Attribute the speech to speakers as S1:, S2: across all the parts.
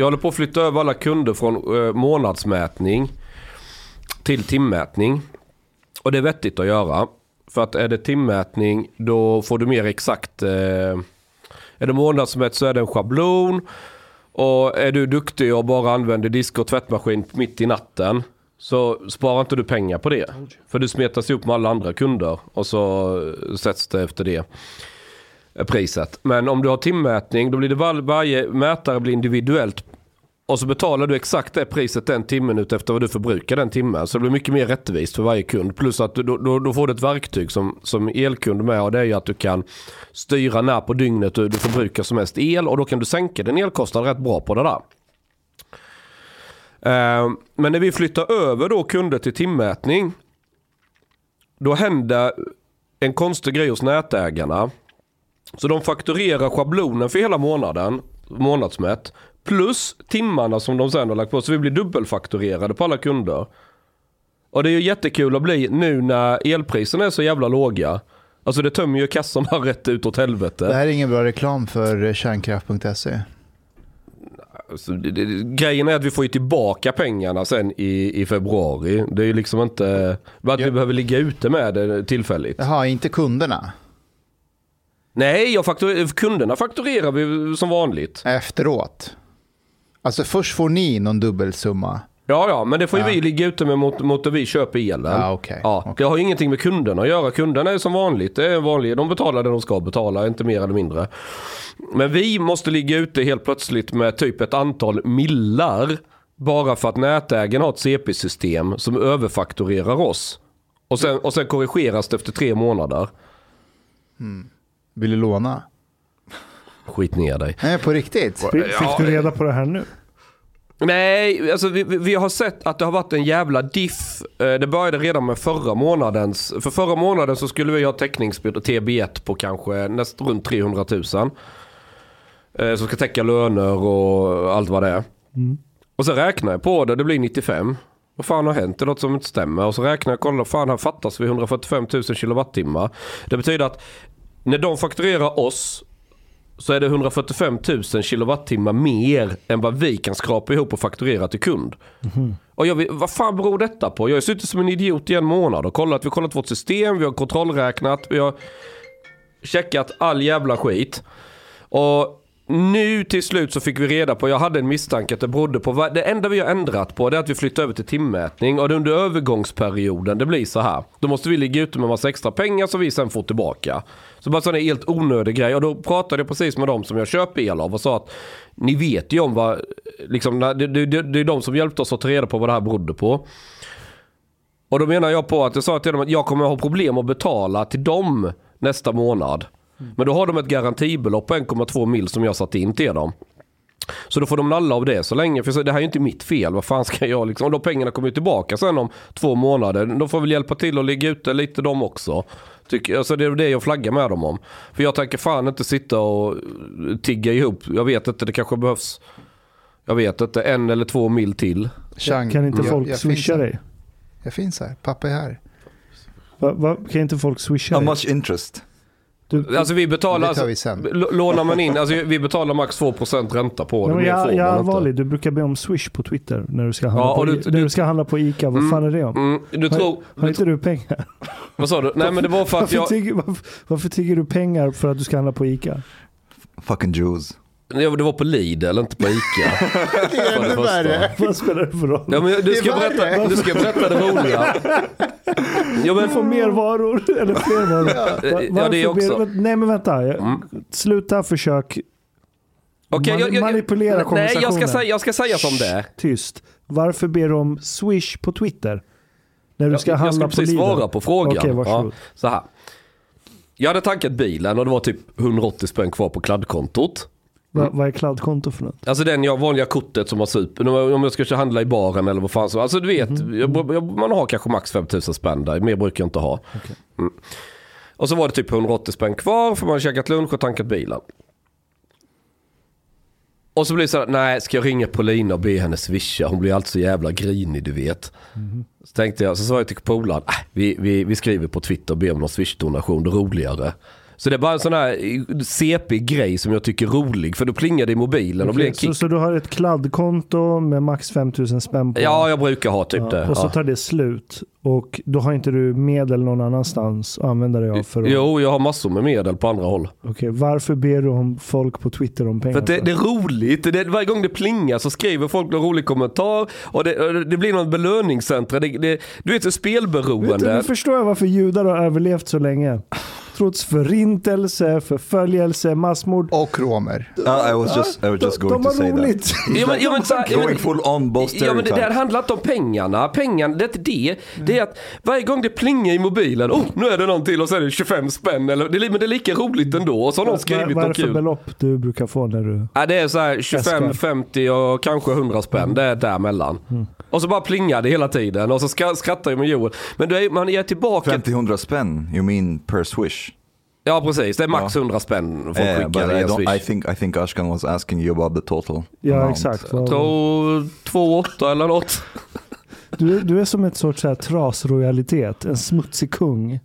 S1: Jag håller på att flytta över alla kunder från eh, månadsmätning till timmätning. Och det är vettigt att göra. För att är det timmätning då får du mer exakt. Eh, är det månadsmätt så är det en schablon. Och är du duktig och bara använder disk och tvättmaskin mitt i natten. Så sparar inte du pengar på det. För du smetas ihop med alla andra kunder. Och så sätts det efter det eh, priset. Men om du har timmätning då blir det var, varje mätare blir individuellt. Och så betalar du exakt det priset den timmen ut efter vad du förbrukar den timmen. Så det blir mycket mer rättvist för varje kund. Plus att du, då, då får du ett verktyg som, som elkund med. Och det är ju att du kan styra när på dygnet du, du förbrukar som mest el. Och då kan du sänka din elkostnad rätt bra på det där. Eh, men när vi flyttar över då kunder till timmätning. Då händer en konstig grej hos nätägarna. Så de fakturerar schablonen för hela månaden, månadsmätt. Plus timmarna som de sen har lagt på. Så vi blir dubbelfakturerade på alla kunder. Och det är ju jättekul att bli nu när elpriserna är så jävla låga. Alltså det tömmer ju kassorna rätt ut åt helvete.
S2: Det här är ingen bra reklam för kärnkraft.se.
S1: Alltså, det, det, grejen är att vi får ju tillbaka pengarna sen i, i februari. Det är ju liksom inte att vi behöver ligga ute med det tillfälligt.
S2: Jaha, inte kunderna?
S1: Nej, jag faktur, kunderna fakturerar vi som vanligt.
S2: Efteråt? Alltså först får ni någon dubbelsumma?
S1: Ja, ja, men det får ju
S2: Ja.
S1: vi ligga ute med mot, mot att vi köper elen.
S2: Ja, okej.
S1: Ja. Det har ju ingenting med kunderna att göra. Kunderna är som vanligt. Det är vanligt. De betalar det de ska betala, inte mer eller mindre. Men vi måste ligga ute helt plötsligt med typ ett antal millar. Bara för att nätägaren har ett CP-system som överfakturerar oss. Och sen, och sen korrigeras det efter tre månader.
S2: Vill du låna?
S1: Skit ner dig.
S2: Nej, på riktigt?
S3: Fick, du reda på det här nu?
S1: Nej, alltså vi, vi- har sett att det har varit en jävla diff. Eh, Det började redan med förra månadens. För förra månaden så skulle vi ha täckningsbild TB1 på kanske nästan runt 300 000. Eh, Som ska täcka löner och allt vad det är. Och så räknar jag på det, det blir 95. Vad fan har hänt? Det låter som inte stämmer. Och så räknar jag och kollar, fan här fattas vi 145 000 kilowattimmar. Det betyder att när de fakturerar oss så är det 145 000 kilowattimmar mer än vad vi kan skrapa ihop och fakturera till kund. Och jag vet, vad fan beror detta på? Jag har suttit som en idiot i en månad och kollat. Vi har kollat vårt system, vi har kontrollräknat, vi har checkat all jävla skit. Och nu till slut så fick vi reda på, jag hade en misstanke att det berodde på, det enda vi har ändrat på det är att vi flyttar över till timmätning och det under övergångsperioden det blir så här. Då måste vi ligga ute med massa extra pengar som vi sen får tillbaka. Så bara sån här helt onödig grej. Och då pratade jag precis med dem som jag köper el av och sa att ni vet ju om vad, liksom, det, det, det, det är de som hjälpte oss att ta reda på vad det här berodde på. Och då menar jag på att jag sa till dem att jag kommer att ha problem att betala till dem nästa månad. Men då har de ett garantibelopp på 1,2 mil som jag satt in till dem. Så då får de nalla av det så länge. För så- det här är ju inte mitt fel. Vad fan ska jag liksom. Och de pengarna kommer ju tillbaka sen om två månader. De får väl hjälpa till att ligga ute lite de också. Tycker, alltså det är det jag flaggar med dem om. För jag tänker fan inte sitta och tigga ihop. Jag vet inte, det kanske behövs. Jag vet inte, en eller två mil till.
S2: Chang,
S3: Kan inte
S2: jag-
S3: folk
S2: jag
S3: swisha
S2: finns här.
S3: dig?
S2: Jag finns här. Pappa är här.
S3: Va, va, kan inte folk swisha
S4: How
S3: dig?
S4: much interest?
S3: Du,
S1: Alltså vi betalar,
S2: Det vi sen.
S1: lånar man in, alltså vi betalar max 2% ränta på det.
S3: Men jag, jag är allvarlig, du brukar be om swish på Twitter när du ska handla,
S1: Ja,
S3: på,
S1: och du-
S3: när
S1: du-
S3: ska handla på ICA. Vad
S1: Mm,
S3: fan är det om?
S1: Mm, du tror,
S3: Har
S1: du,
S3: inte du pengar?
S1: vad sa du? Nej men det var för att
S3: Varför,
S1: jag,
S3: tigger, varför, varför tigger du pengar för att du ska handla på ICA?
S4: Fucking Jews.
S1: Ja, det var på Lidl, inte på Ica.
S2: Det är
S1: För det
S2: ännu
S1: första.
S2: värre.
S3: Vad spelar det för roll?
S1: Ja, men du, ska berätta, du ska berätta det roliga. Ja, men,
S3: Du får mer varor eller fler varor. Va-
S1: Ja, det är också.
S3: Nej men vänta, Jag-
S1: Mm.
S3: sluta försök
S1: Okej,
S3: mani-
S1: jag- jag-
S3: manipulera
S1: Nej,
S3: konversationen.
S1: jag ska, säga, jag ska säga som det är.
S3: Tyst. Varför ber du om swish på Twitter? När du ska
S1: jag, jag
S3: handla
S1: ska
S3: på
S1: precis
S3: Lidl?
S1: svara på frågan.
S3: Okej, varsågod.
S1: ja, så här. Jag hade tankat bilen och det var typ 180 spänn kvar på kladdkontot.
S3: Va, vad är kladdkonto för något?
S1: Alltså den jag vanliga kortet som har super. Om jag ska handla i baren eller vad fan så. Alltså du vet,
S3: Mhm.
S1: jag, jag, man har kanske max 5000 spänn där. Mer brukar jag inte ha. Mm. Och så var det typ 180 spänn kvar för man har käkat lunch och tankat bilen. Och så blir det så här, nej ska jag ringa Paulina och be henne swisha? Hon blir alltid så jävla grinig du vet. Så tänkte jag, så sa jag till polaren, äh, vi, vi, vi skriver på Twitter och ber om någon swish-donation, det är roligare. Så det är bara en sån här CP-grej som jag tycker är rolig. För då plingar det i mobilen och blir en
S3: Okej, så,
S1: kick.
S3: så du har ett kladdkonto med max 5000 spänn på?
S1: Ja, jag brukar ha typ
S3: Ja,
S1: det.
S3: Och så tar det slut. Och då har inte du medel någon annanstans att använda dig av för att...
S1: Jo, jag har massor med medel på andra håll.
S3: Okej, varför ber du om folk på Twitter om pengar?
S1: För att det, det är roligt. Det, varje gång det plingar så skriver folk någon rolig kommentar och det, det blir någon belöningscentra. Det, det, du vet, så
S3: Vet du,
S1: spelberoende.
S3: nu förstår jag varför judar har överlevt så länge. Trots förintelse, förföljelse, massmord.
S2: Och romer.
S4: Uh, I was just, I was just
S3: de,
S4: going
S3: de
S4: to say
S3: har
S4: that.
S3: roligt.
S1: Ja, men, ja, men, så, ja, men,
S4: Going full on both
S1: Ja men det där handlar inte om pengarna. Pengarna, det är inte det. Det är att varje gång det plingar i mobilen, oh nu är det någon till och så är det 25 spänn. Eller, det, är- men det är lika roligt ändå. Och så har någon skrivit
S3: vad är det
S1: något
S3: för
S1: kul.
S3: belopp du brukar få när du...
S1: Ja, det är så här 25,
S3: Äskar.
S1: 50 och kanske 100 spänn. Det är däremellan. Och så bara plingar det hela tiden. Och så skrattar jag med Joel. Men du är, man är tillbaka.
S4: 50-100 spänn, you mean per swish?
S1: Ja precis, det är max
S4: Ja.
S1: 100 spänn folk
S4: Yeah,
S1: skickar
S4: but I,
S1: via Swish.
S4: I, think, I think Ashkan was asking you about the total
S3: Ja
S4: amount.
S3: exakt.
S1: Jag tror 2,8 eller något.
S3: Du, du är som ett sorts trasroyalitet, en smutsig kung.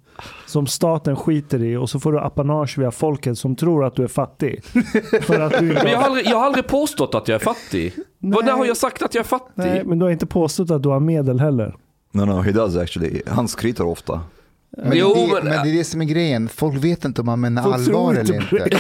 S3: Som staten skiter i och så får du apanage via folket som tror att du är fattig. För att du
S1: Men jag
S3: har...
S1: aldrig, jag har aldrig påstått att jag är fattig. Vad, när har jag sagt att jag är fattig?
S3: Nej, men du har inte påstått att du har medel heller.
S4: No, no, he does actually. Han skryter ofta.
S2: Men,
S1: Jo,
S2: det,
S1: men-
S2: men, det är det som är grejen. Folk vet inte om man menar allvar
S3: inte
S2: eller inte.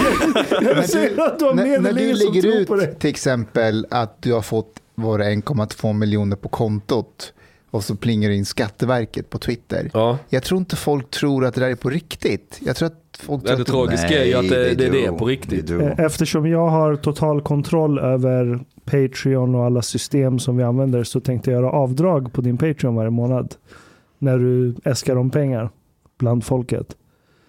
S2: När
S3: du
S2: när, när du lägger ut
S3: det.
S2: till exempel att du har fått var det 1,2 miljoner på kontot och så plingar det in Skatteverket på Twitter.
S1: Ja.
S2: Jag tror inte folk tror att det där är på riktigt. Jag tror att folk
S1: Det,
S2: tror
S1: det
S2: att du-
S1: tragiska är ju att det,
S4: they
S1: det, det är på riktigt.
S3: Eh, Eftersom jag har total kontroll över Patreon och alla system som vi använder så tänkte jag göra avdrag på din Patreon varje månad. När du äskar om pengar bland folket.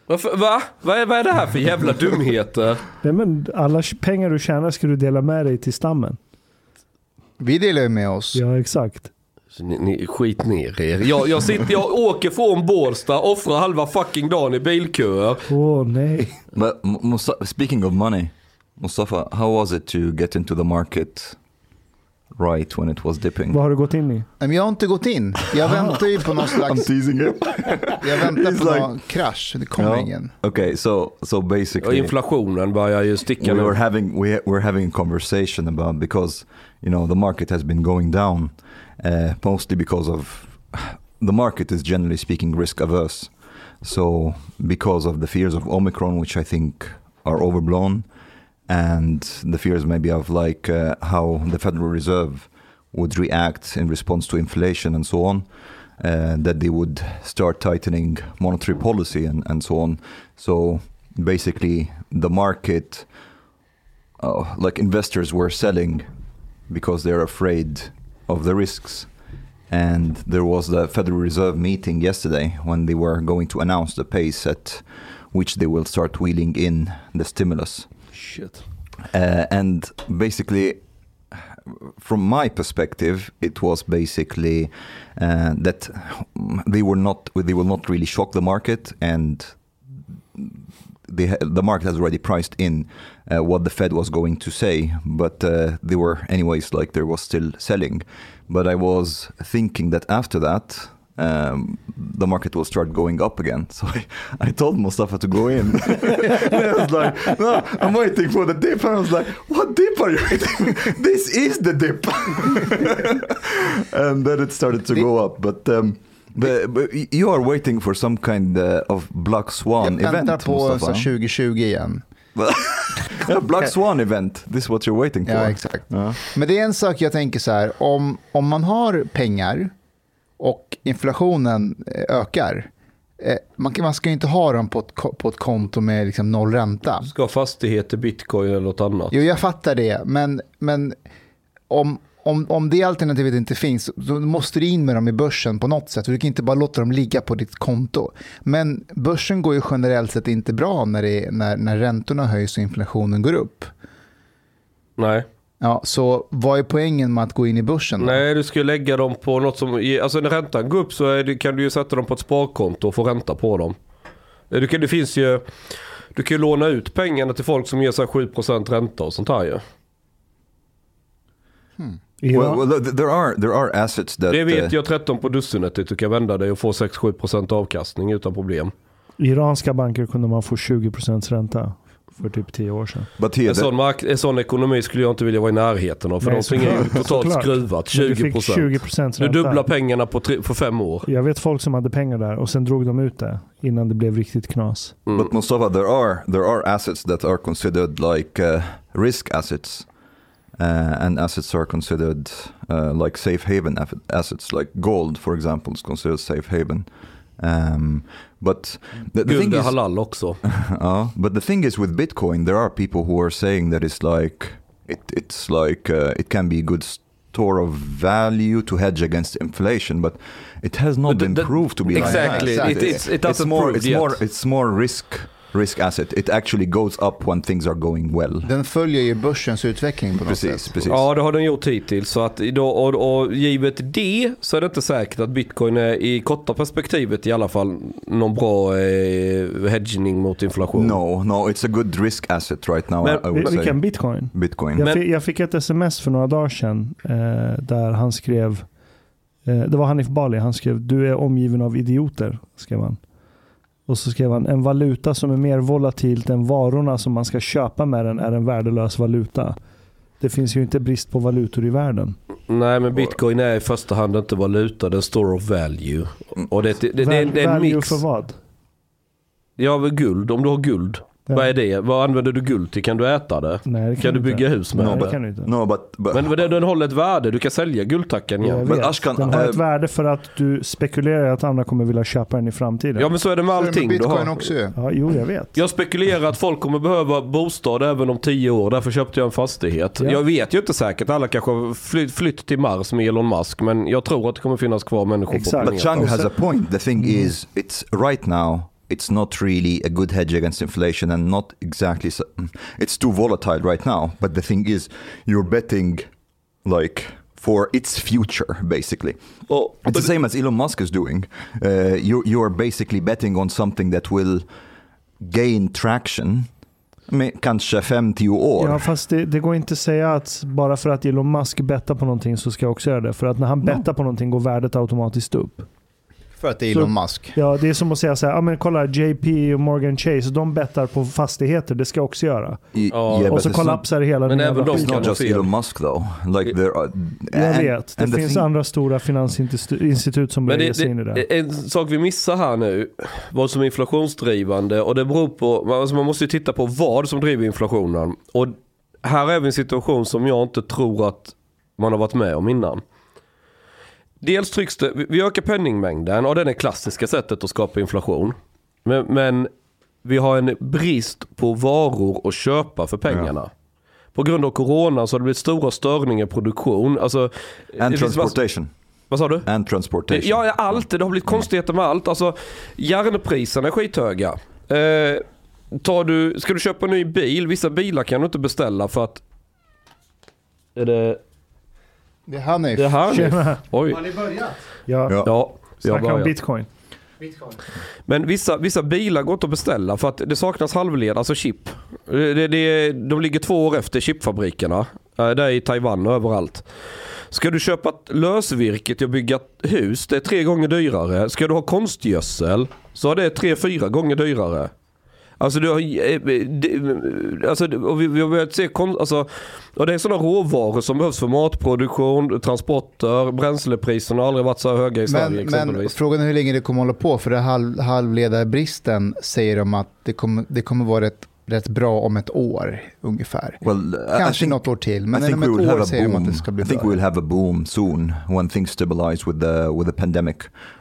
S1: Varför, va? Vad är, vad är det här för jävla dumheter?
S3: Nej, men alla pengar du tjänar ska du dela med dig till stammen.
S2: Vi delar ju med oss.
S3: Ja, exakt.
S1: Så Ni, ni, skit ner er. Jag, jag, sitter, jag åker från Bålsta, offrar halva fucking dagen i bilköer.
S3: Åh nej.
S4: But speaking of money, Mustafa, how was it to get into the market right when it was dipping?
S3: Vad har du gått in i?
S2: Men jag har inte gått in. Jag väntar ju på någon
S4: I'm
S2: slags...
S4: teasing him.
S2: Jag väntar
S4: He's
S2: på
S4: like-
S2: någon krasch. Det kommer
S4: Ja.
S2: ingen.
S4: Okay, so so
S1: Och
S4: basically,
S1: inflationen börjar ju sticka
S4: we were
S1: nu.
S4: having we we're having a conversation about because you know the market has been going down, uh, mostly because of the market is generally speaking risk averse. So because of the fears of Omicron, which I think are overblown, and the fears maybe of like uh, how the Federal Reserve would react in response to inflation and so on, uh, that they would start tightening monetary policy and, and so on. So basically, the market, uh, like investors, were selling because they're afraid of the risks. And there was the Federal Reserve meeting yesterday when they were going to announce the pace at which they will start wheeling in the stimulus.
S1: Shit.
S4: Uh, and basically, from my perspective, it was basically uh, that they were not they will not really shock the market, and they, ha- the market has already priced in uh, what the Fed was going to say, but uh, they were anyways like there was still selling. But I was thinking that after that. Um, the market will start going up again. So I, I told Mustafa to go in. I was like, no, I'm waiting for the dip. And I was like, what dip are you waiting? This is the dip. and then it started to go up. But, um, but, but you are waiting for some kind uh, of Black Swan
S2: Jag
S4: event,
S2: på
S4: Mustafa.
S2: 2020 igen.
S4: yeah, Black Swan event. This is what you're waiting for.
S2: Ja, exakt.
S4: Ja.
S2: Men det är en sak jag tänker så här, om, om man har pengar och inflationen eh, ökar, eh, man, ska ju inte ha dem på ett, ko- på ett konto med liksom noll ränta.
S1: Ska fastigheter, bitcoin eller något annat.
S2: Jo, jag fattar det, men, men om, om, om det alternativet inte finns, då måste du in med dem i börsen på något sätt. Du kan inte bara låta dem ligga på ditt konto. Men börsen går ju generellt sett inte bra när, det, när, när räntorna höjs och inflationen går upp.
S1: Nej.
S2: Ja, så vad är poängen med att gå in i börsen? då?
S1: Nej, du ska ju lägga dem på något som... Alltså när räntan går upp så är det, kan du ju sätta dem på ett sparkonto och få ränta på dem. Eh, Du kan, det finns ju... Du kan ju låna ut pengarna till folk som ger sig 7% ränta och sånt här ju.
S3: Ja.
S4: Well, well, th- there are there are assets that
S1: Det vet
S4: uh,
S1: jag 13 på dussinet. Du kan vända dig och få 6-7% avkastning utan problem.
S3: Iranska banker kunde man få 20% ränta för typ 10 år sedan.
S1: En sån, mark- en sån ekonomi skulle jag inte vilja vara i närheten av. För
S3: Nej,
S1: de svingar ju totalt skruvat.
S3: Men du
S1: 20
S3: fick
S1: procent.
S3: 20%
S1: Du dubblar pengarna på, tre, på fem år.
S3: Jag vet folk som hade pengar där och sen drog de ut det innan det blev riktigt knas.
S1: Mm.
S4: But Mustafa, there are there are assets that are considered like uh, risk assets, uh, and assets are considered uh, like safe haven assets, like gold, for example, is considered safe haven. Um, but the, the thing
S1: Guld är
S4: is,
S1: halal också.
S4: uh, but the thing is with Bitcoin, there are people who are saying that it's like it, it's like uh, it can be a good store of value to hedge against inflation, but it has not
S1: But the-
S4: been
S1: the-
S4: proved to be like that.
S1: Exactly.
S2: Exactly.
S1: It, it's, it
S4: it's more
S1: prove
S4: it's
S1: yet.
S4: more it's more risk risk asset it actually goes up when things are going well
S2: Den följer ju börsens utveckling på något
S4: precis
S2: sätt.
S4: precis
S1: Ja, det har den gjort hittills. Så att då, och, och givet det så är det inte säkert att bitcoin är i korta perspektivet i alla fall någon bra eh, hedging mot inflation.
S4: no no it's a good risk asset right now
S1: Men-
S4: I, I would say
S3: Vilken bitcoin?
S4: bitcoin
S3: Jag, fick, jag fick ett sms för några dagar sedan eh, där han skrev, eh, det var Hanif Bali, han skrev du är omgiven av idioter, skrev han. Och så skrev han en valuta som är mer volatilt än varorna som man ska köpa med den är en värdelös valuta. Det finns ju inte brist på valutor i världen.
S1: Nej, men bitcoin är i första hand inte valuta, det är store of value. Och det, det, det, det, det är en
S3: value
S1: mix.
S3: för vad?
S1: Ja, guld. Om du har guld.
S3: Ja.
S1: Vad är det? Vad använder du guld till? Kan du äta det?
S3: Nej, det
S1: Kan du
S3: inte.
S1: bygga hus med
S3: Nej, det
S1: det?
S3: kan du inte.
S4: no but, but
S1: Men den, den håller ett värde. Du kan sälja guldtackan
S3: Jag
S1: igen.
S4: Men
S3: vet.
S4: Ashkan,
S3: den har
S4: eh,
S3: ett värde för att du spekulerar att andra kommer vilja köpa den i framtiden.
S1: Ja, men så är det med
S2: Så är det
S1: allting
S2: med bitcoin
S1: har.
S2: också.
S3: Ja, jo, jag vet.
S1: Jag spekulerar att folk kommer behöva bostad även om tio år. Därför köpte jag en fastighet.
S3: Ja.
S1: Jag vet ju inte säkert. Alla kanske har flytt, flytt till Mars med Elon Musk. Men jag tror att det kommer finnas kvar människor
S3: Exakt.
S1: på
S4: but
S1: planeten.
S4: Chang has a point the thing is it's right now it's not really a good hedge against inflation and not exactly so, it's too volatile right now but the thing is you're betting like for its future basically
S1: Och,
S4: It's the same as Elon Musk is doing. Uh, you you are basically betting on something that will gain traction. Med kanske 50 år.
S3: Ja, fast det, det går inte att säga att bara för att Elon Musk bettar på någonting så ska jag också göra det. För att när han bettar på någonting går värdet automatiskt upp.
S2: För att det är
S3: Så-
S2: Elon Musk.
S3: Ja, det är som att säga så här, ja men kolla JP och Morgan Chase, de bettar på fastigheter, det ska jag också göra.
S1: Ja,
S4: yeah,
S3: och så
S4: it's not,
S3: kollapsar hela
S1: Men
S3: den
S1: även
S3: jävla
S1: de
S4: it's
S3: skiten.
S1: kan
S4: not just. Elon Musk though. Like there are,
S3: Jag
S4: and-
S3: vet, det finns
S4: thing-
S3: andra stora finansinstitut som lägger
S1: det,
S3: sig in i det.
S1: det, en sak vi missar här nu, vad som är inflationsdrivande och det beror på, alltså man måste ju titta på vad som driver inflationen. Och här är vi i en situation som jag inte tror att man har varit med om innan. Dels trycks det, vi- ökar penningmängden och det är det klassiska sättet att skapa inflation. Men, men vi har en brist på varor att köpa för pengarna. På grund av corona så har det blivit stora störningar i produktion. Alltså,
S4: and
S1: mass-
S4: transportation.
S1: vad sa du?
S4: And transportation.
S1: Ja, ja, allt. Det har blivit konstigheter med allt. Alltså, järnpriserna är skithöga. Eh, tar du, ska du köpa en ny bil, vissa bilar kan du inte beställa för att... Är det,
S2: Det är Hanif.
S1: det är?
S3: Tjena.
S1: Oj.
S2: ni börjat?
S3: Ja,
S4: Ja.
S1: Ja, har
S3: snacka om
S1: börjat.
S3: bitcoin.
S1: Men vissa, vissa bilar går inte att beställa för att det saknas halvled, alltså chip. Det, det, de ligger två år efter chipfabrikerna. Eh, Det är i Taiwan och överallt. Ska du köpa ett lösvirke till att bygga ett hus, det är tre gånger dyrare. Ska du ha konstgödsel så är det tre, fyra gånger dyrare. Alltså, du har, eh, det- alltså och vi, vi har börjat se kon, alltså, och det är sådana råvaror som behövs för matproduktion, transporter, bränslepriserna har aldrig varit så höga i Sverige
S2: Men, men
S1: exempelvis.
S2: frågan är hur länge det kommer hålla på. För det halv, halvledarbristen säger de att det kommer, det kommer vara rätt, rätt bra om ett år ungefär.
S4: Well,
S2: Kanske
S4: think,
S2: något år till. Men om ett år säger de att det ska bli
S4: I think
S2: bra.
S4: we will have a boom soon when things stabilize with the with the pandemic.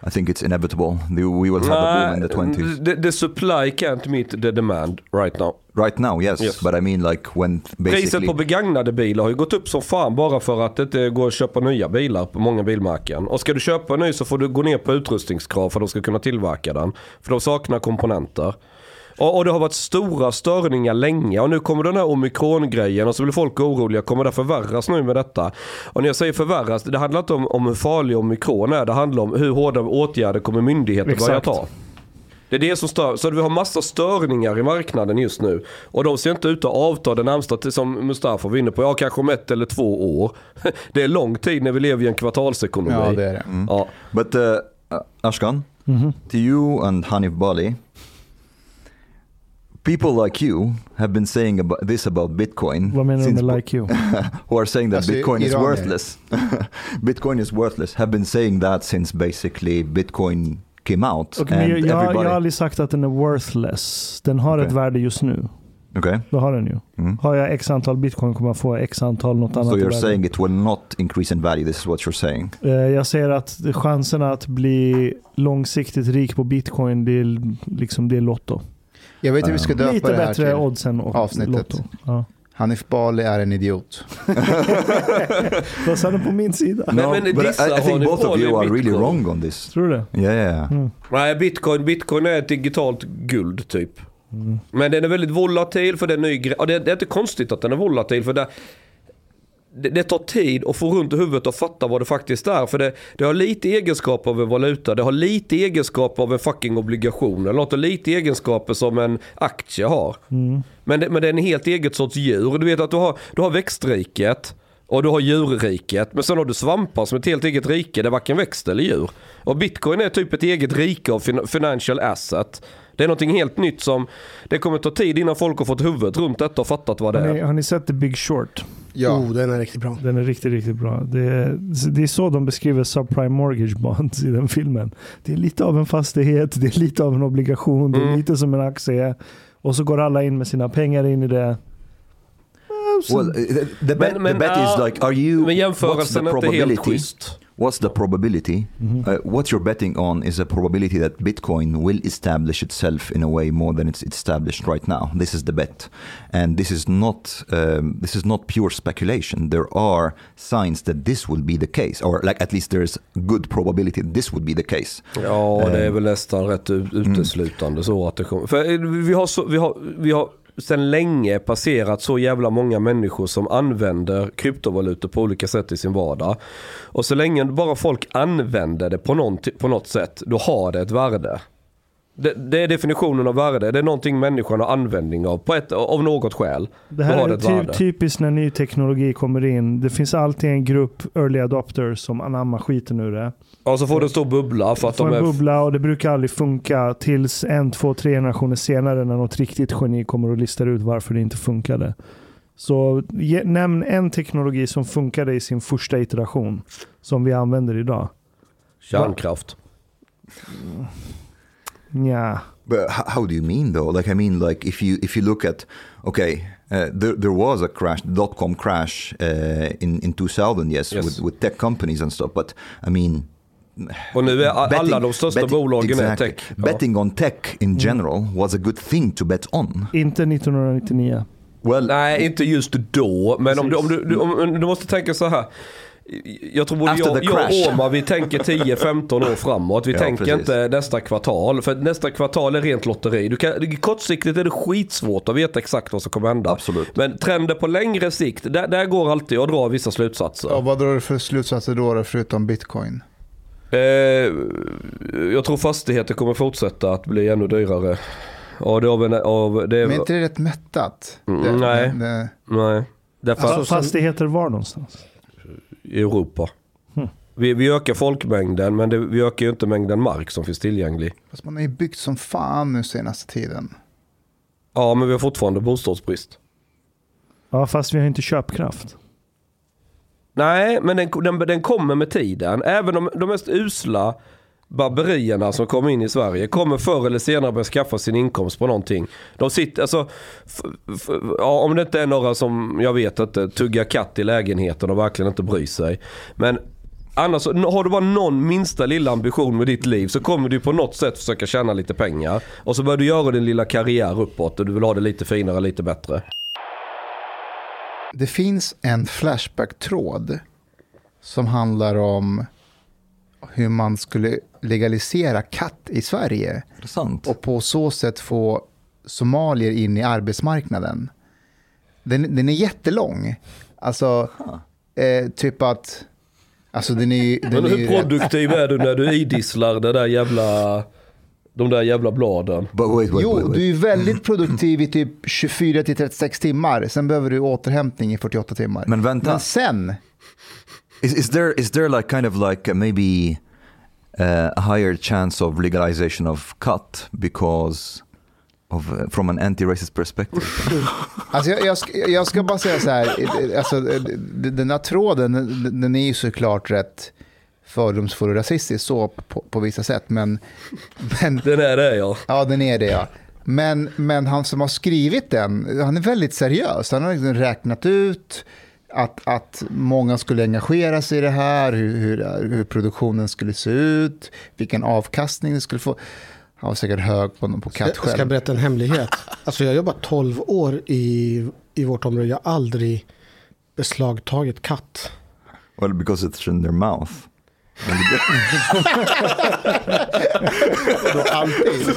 S4: I think it's inevitable. The- We will have a boom in the 20s.
S1: the, the supply can't meet the demand right now.
S4: Right now, yes,
S1: Yes.
S4: but I mean like when th-
S1: Priset
S4: basically
S1: på begagnade bilar har ju gått upp som fan bara för att det inte går att köpa nya bilar på många bilmärken. Och ska du köpa en ny så får du gå ner på utrustningskrav för att de ska kunna tillverka den. För de saknar komponenter. Och, och det har varit stora störningar länge och nu kommer den här omikron-grejen och så blir folk oroliga. Kommer det förvärras nu med detta? Och när jag säger förvärras, det handlar inte om, om hur farlig omikron är. Det handlar om hur hårda åtgärder kommer myndigheter börja
S3: Exakt.
S1: ta. Det är det som stör. Så vi har massa störningar i marknaden just nu. Och de ser inte ut att avta det närmsta, som Mustafa var inne på, ja kanske om ett eller två år. Det är lång tid när vi lever i en kvartalsekonomi.
S2: Ja, det är det.
S1: Ja.
S4: But uh, uh, Ashkan,
S3: Mhm.
S4: to you and Hanif Bali, people like you have been saying about this about Bitcoin.
S3: Vad menar du
S4: since-
S3: med like you?
S4: who are saying that
S2: Alltså,
S4: Bitcoin is worthless. Bitcoin is worthless. Have been saying that since basically Bitcoin came out.
S3: Men
S4: and
S3: jag, jag, har- jag
S4: everybody.
S3: har aldrig sagt att den är worthless. Den har
S4: Okej.
S3: ett värde just nu.
S4: okay.
S3: Det har den ju.
S4: Mm.
S3: Har jag x antal bitcoin kommer jag få x antal något annat
S4: So you're saying it will not increase in value. This is what you're saying.
S3: Eh, Jag säger att chanserna att bli långsiktigt rik på bitcoin, det är, liksom, det är lotto.
S2: Jag vet hur vi ska döpa
S3: Lite
S2: det här
S3: bättre
S2: till.
S3: odds än
S2: avsnittet.
S3: lotto. Ja.
S2: Hanif Bali är en idiot.
S3: Vad sa du på min sida?
S1: Men- men
S4: but I,
S1: dissa
S4: I think both of you are really wrong on this.
S3: Tror du det?
S4: Yeah, yeah.
S3: Mm.
S1: Nej, bitcoin, bitcoin är ett digitalt guld typ.
S3: Mm.
S1: Men den är väldigt volatil för det är ny det, det är inte konstigt att den är volatil för det, det, det tar tid att få runt i huvudet och fatta vad det faktiskt är. För det, det har lite egenskaper av en valuta, det har lite egenskaper av en fucking obligation. Eller något, och lite egenskaper som en aktie har.
S3: Mm.
S1: Men det, men det är en helt eget sorts djur. Du vet att du har, du har växtriket och du har djurriket. Men sen har du svampar som ett helt eget rike där varken växt eller djur. Och bitcoin är typ ett eget rike av fin- financial asset. Det är någonting helt nytt som det kommer ta tid innan folk har fått huvudet runt detta och fattat vad det
S3: Har ni,
S1: är.
S3: har ni sett The Big Short?
S2: Ja.
S5: Oh, den är riktigt bra.
S3: Den är riktigt, riktigt bra. Det är, det är så de beskriver subprime mortgage bonds i den filmen. Det är lite av en fastighet, det är lite av en obligation, det är
S1: Mm.
S3: lite som en aktie. Och så går alla in med sina pengar in i det.
S4: Well, uh, the, bet,
S1: Men- men,
S4: the bet
S1: ja,
S4: is like, are you?
S1: Men
S4: what's the
S1: jämförelsen är inte helt
S4: probability?
S1: schysst.
S4: What's the probability?
S3: Mhm.
S4: Uh, what you're betting on is a probability that Bitcoin will establish itself in a way more than it's established right now. This is the bet, and this is not um, this is not pure speculation. There are signs that this will be the case, or like at least there's good probability that this would be the case.
S1: Ja, det är
S4: Eh.
S1: väl nästan rätt u- uteslutande så att det kommer. För eh, vi har, så, vi har, vi har sedan länge passerat så jävla många människor som använder kryptovalutor på olika sätt i sin vardag. Och så länge bara folk använder det på, någon, på något sätt, då har det ett värde. Det, det är definitionen av värde. Det är någonting människan har användning av, på ett, av något skäl.
S3: Det här är ty- typiskt när ny teknologi kommer in. Det finns alltid en grupp early adopters som anammar skiten ur det.
S1: Och så får det stor bubbla för att
S3: Får
S1: de
S3: en
S1: är...
S3: bubbla och det brukar aldrig funka tills en, två, tre generationer senare när något riktigt geni kommer och listar ut varför det inte funkade. Så ge, nämn en teknologi som funkade i sin första iteration som vi använder idag.
S1: Kärnkraft.
S3: Ja,
S4: But h- how do you mean though? Like I mean, like if you if you look at okay, uh, there there was a crash, dot com crash uh, in in 2000, yes,
S1: Yes.
S4: with with tech companies and stuff. But I mean,
S1: Och nu är alla de största
S4: betting-
S1: bolagen är
S4: exactly.
S1: tech. Ja.
S4: Betting on tech in general was a good thing to bet on.
S3: inte 1999.
S4: Well,
S1: Nej, inte just då. Men om du, om, du, om, du måste tänka så här. Jag tror både jag, jag och Omar, vi tänker 10-15 år framåt. Vi
S4: Ja,
S1: tänker
S4: precis.
S1: inte nästa kvartal. För nästa kvartal är rent lotteri. Du kan, kortsiktigt är det skitsvårt att veta exakt vad som kommer hända.
S4: Absolut.
S1: Men trender på längre sikt, där, där går alltid att dra vissa slutsatser.
S2: Ja, vad drar du för slutsatser då, då förutom bitcoin?
S1: Eh, jag tror fastigheter kommer fortsätta att bli ännu dyrare. Ja, det, av en, av, det,
S2: Men är inte det rätt mättat?
S1: Mm,
S2: det,
S1: nej.
S2: Det,
S1: Nej, därför
S5: Alltså,
S3: Fastigheter var någonstans?
S1: i Europa.
S3: Hmm.
S1: Vi, vi ökar folkmängden men det, vi ökar ju inte mängden mark som finns tillgänglig.
S2: fast man har ju byggt som fan nu senaste tiden.
S1: Ja, men vi har fortfarande bostadsbrist.
S3: Ja, fast vi har inte köpkraft.
S1: Nej, men den, den, den kommer med tiden. Även de, de mest usla barberierna som kommer in i Sverige kommer förr eller senare börja skaffa sin inkomst på någonting. De sitter, alltså, ja, om det inte är några som, jag vet inte, tuggar katt i lägenheten och verkligen inte bryr sig. Men annars, har du bara någon minsta lilla ambition med ditt liv så kommer du på något sätt försöka tjäna lite pengar. Och så börjar du göra din lilla karriär uppåt och du vill ha det lite finare, lite bättre.
S2: Det finns en Flashback-tråd som handlar om hur man skulle legalisera katt i Sverige
S4: intressant.
S2: och på så sätt få somalier in i arbetsmarknaden. Den, den är jättelång. Alltså, eh, typ att... Alltså den är. Den
S1: Men
S2: är
S1: hur produktiv är du när du idisslar det där jävla, de där jävla bladen?
S4: But wait, wait,
S2: Jo,
S4: wait, wait.
S2: du är väldigt produktiv i typ 24 till 36 timmar. Sen behöver du återhämtning i 48 timmar.
S4: Men vänta.
S2: Men sen,
S4: Is, is there is there like kind of like maybe uh, a higher chance of legalization of cut because of uh, from an anti-racist perspective.
S2: Alltså jag, jag, ska, jag ska bara säga så här, alltså, den här tråden, den, den är ju såklart rätt fördomsfull och rasistisk så på, på vissa sätt. Men, men,
S1: Den är det ja.
S2: ja, den är det ja. Men, men han som har skrivit den, han är väldigt seriös. Han har liksom räknat ut att, att många skulle engagera sig i det här, hur, hur, hur produktionen skulle se ut, vilken avkastning det skulle få. Han var säkert hög på, på katt
S5: Jag ska
S2: själv.
S5: berätta en hemlighet. Alltså jag har jobbat 12 år i, i vårt område. Jag har aldrig beslagtagit katt.
S4: well, because it's in their mouth.
S2: Då alltid.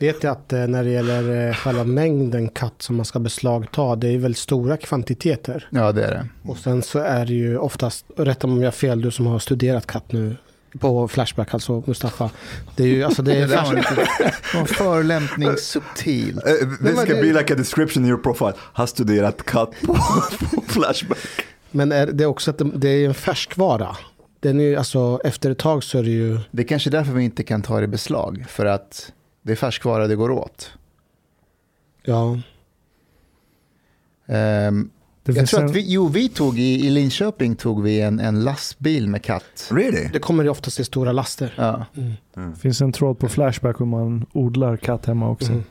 S5: Vet jag att eh, när det gäller eh, själva mängden katt som man ska beslagta, det är väldigt stora kvantiteter.
S2: Ja, det är det.
S5: Och sen så är det ju oftast, rätta mig om jag har fel, du som har studerat katt nu på Flashback, alltså Mustafa. Det är ju, alltså det är
S2: var förolämpning subtil.
S4: Uh, this can
S5: det-
S4: be like a description in your profile. Har studerat katt på, på Flashback.
S5: Men är det är också att det, det är en färskvara. Den är ju, alltså efter ett tag så är det ju,
S2: Det är kanske därför vi inte kan ta det i beslag. För att det är färskvara det går åt.
S5: ja.
S3: Det
S2: jag tror
S3: en,
S2: att vi, jo, vi tog i, i Linköping tog vi en, en lastbil med katt.
S4: Really?
S5: Det kommer ju oftast i stora laster.
S2: Ja.
S3: finns en tråd på Flashback hur man odlar katt hemma också.
S5: Mm.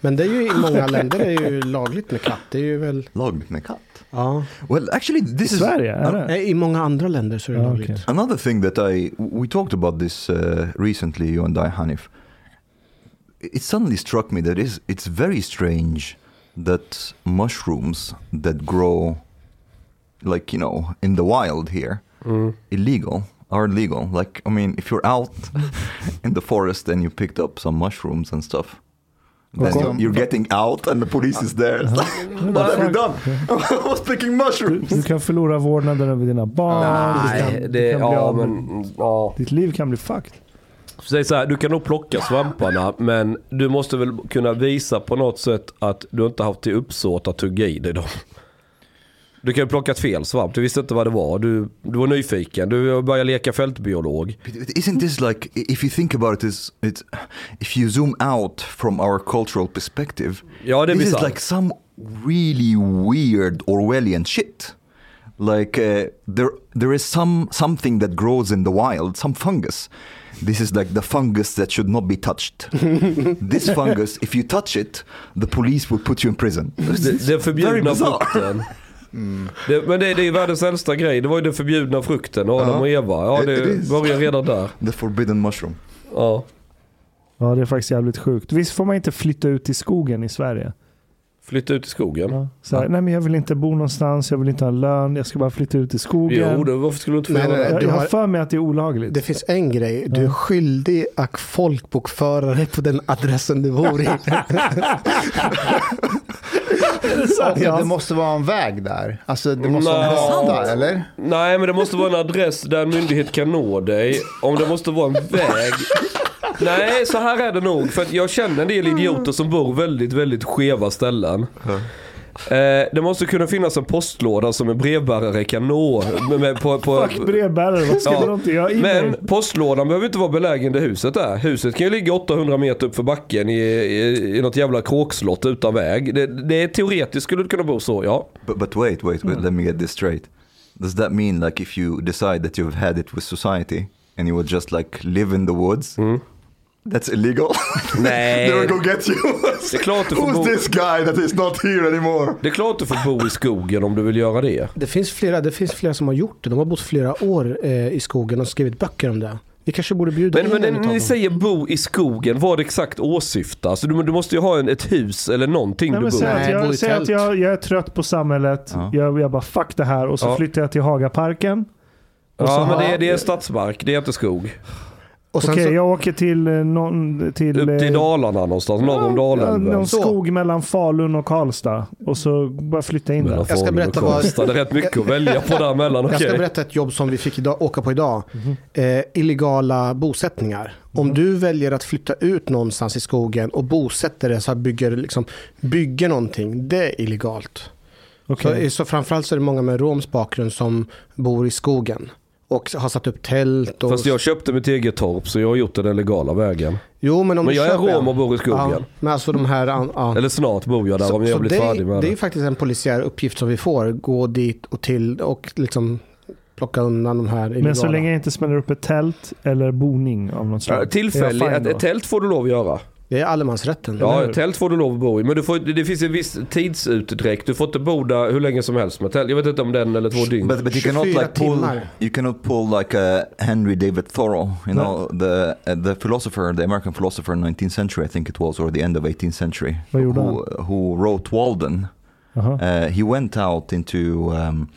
S5: Men det är ju i många länder är ju lagligt med katt. Det är ju väl,
S4: Lagligt med katt.
S5: ja.
S4: Well, actually, this
S3: I
S4: is
S3: Sverige, är det?
S5: Nej, I många andra länder så är det
S3: Ja,
S5: lagligt.
S3: okej.
S4: another thing that I we talked about this uh, recently. You and I, Hanif. It suddenly struck me that is it's very strange that mushrooms that grow, like you know, in the wild here,
S1: Mm.
S4: illegal are legal. Like I mean, if you're out in the forest and you picked up some mushrooms and stuff, then you're, you're getting out and the police is there. What have you done? I was picking mushrooms.
S3: Du kan förlora vårdnaden över dina barn. du
S1: Nej,
S3: kan,
S1: det,
S3: du kan bli
S1: ja men, ja.
S3: Ditt liv kan bli fucked.
S1: Säg så här, du kan nog plocka svamparna men du måste väl kunna visa på något sätt att du inte haft till uppsåt att tugga i dig dem. Du kan ju plockat fel svamp, du visste inte vad det var. Du, du var nyfiken, du började leka fältbiolog.
S4: Isn't this like, if you think about it, is it's if you zoom out from our cultural perspective,
S1: Ja det är
S4: this is
S1: bisarrt.
S4: like some really weird Orwellian shit. Like uh, there, there is some something that grows in the wild, some fungus. This is like the fungus that should not be touched. this fungus, if you touch it, the police will put you in prison. Very
S1: förbjudna
S4: bizarre.
S1: frukten. Det, men det, det är ju världens äldsta grej. Det var ju den förbjudna frukten, Adam
S4: Ja.
S1: och Eva. Ja, det börjar redan där.
S4: The forbidden mushroom.
S1: Ja.
S3: Ja, det är faktiskt jävligt sjukt. Visst får man inte flytta ut i skogen i Sverige?
S1: Flytta ut i skogen.
S3: Ja. Så här,
S1: Ja.
S3: Nej, men jag vill inte bo någonstans, jag vill inte ha lön, jag ska bara flytta ut i skogen.
S1: Jo, det, varför skulle du inte få
S5: Nej,
S1: göra
S5: nej,
S1: det?
S3: jag
S5: du
S3: jag har för mig att det är olagligt.
S5: Det finns en grej, du är skyldig att folkbokföra dig på den adressen du bor i.
S2: Och
S5: Ja.
S2: Det måste vara en väg där. Alltså det måste vara en
S1: Nej.
S2: gata, eller?
S1: Nej, men det måste vara en adress där en myndighet kan nå dig. Om det måste vara en väg. Nej, så här är det nog. För att jag känner en del idioter som bor väldigt, väldigt skeva ställen. Eh, det måste kunna finnas en postlåda som en brevbärare kan nå. Med, med, på, på,
S3: Fuck brevbärare, vad ska
S1: Ja,
S3: de inte göra
S1: men postlådan behöver inte vara belägen där huset är. Huset kan ju ligga 800 meter upp för backen i, i, i något jävla kråkslott utan väg. Det, det är teoretiskt skulle det kunna bo så, ja.
S4: But, but wait, wait, wait, let me get this straight. Does that mean like if you decide that you've had it with society and you would just like live in the woods, that's illegal?
S1: Nej.
S4: they will go get you.
S1: Det är klart du får
S4: Who's
S1: bo-
S4: this guy that is not here anymore?
S1: Det är klart du får bo i skogen om du vill göra det.
S5: Det finns, flera, det finns flera som har gjort det. De har bott flera år eh, i skogen och skrivit böcker om det. Vi kanske borde bjuda
S1: Men,
S5: in
S1: men
S5: en
S1: när ni
S5: dem.
S1: säger bo i skogen, vad det exakt åsyftas? Du, du måste ju ha en, ett hus eller någonting
S3: Nej,
S1: du bor
S3: säg
S1: i.
S3: att, jag, säg att jag, jag är trött på samhället,
S4: Ja.
S3: jag, jag bara fuck det här och så
S1: Ja.
S3: flyttar jag till Hagaparken. Och så
S1: Ja men det det är stadsmark, det är inte skog.
S5: Och sen
S3: Okej,
S5: så,
S3: jag åker till eh, någon... Till,
S1: Upp till
S3: eh,
S1: Dalarna någonstans, norr om
S3: ja,
S1: Dalälven.
S3: Någon
S5: Så.
S3: skog mellan Falun och Karlstad. Och så bara flytta in
S1: Mellan
S3: där.
S5: Jag ska berätta vad-.
S1: Det är rätt mycket att välja på däremellan.
S5: jag ska berätta ett jobb som vi fick idag, åka på idag. Eh, illegala bosättningar. Om du väljer att flytta ut någonstans i skogen och bosätter dig så bygger, liksom, bygger någonting, det är illegalt.
S3: Okej.
S5: Så, så framförallt så är det många med romsk bakgrund som bor i skogen. Och har satt upp tält. Och...
S1: Fast jag köpte mitt eget torp så jag har gjort det den legala vägen.
S5: Jo, men om
S1: Men
S5: du
S1: jag är rom och bor i skogen.
S5: Ja, men alltså de här... Ja.
S1: Eller snart bor jag där om jag blir
S5: det,
S1: färdig med
S5: det
S1: det.
S5: är faktiskt en polisiär uppgift som vi får. Gå dit och till och liksom plocka undan de här illegala.
S3: Men så länge jag inte smäller upp ett tält eller boning av något slag. Jag
S1: Tillfälligt, ett, ett tält får du lov att göra.
S5: Det är allemansrätten.
S1: Ja, tält får du lov att bo i. Men du får, det finns en viss tidsutdräkt. Du får inte bo där hur länge som helst med tält. Jag vet inte om den eller två dygn.
S4: But, but you cannot
S5: 24
S4: like pull. You cannot pull like a Henry David Thoreau. You
S3: No.
S4: know the uh, the philosopher, the American philosopher in 19th century, I think it was, or the end of 18th century,
S3: Vad gjorde
S4: who who wrote Walden.
S3: Jaha.
S4: Uh, he went out into um,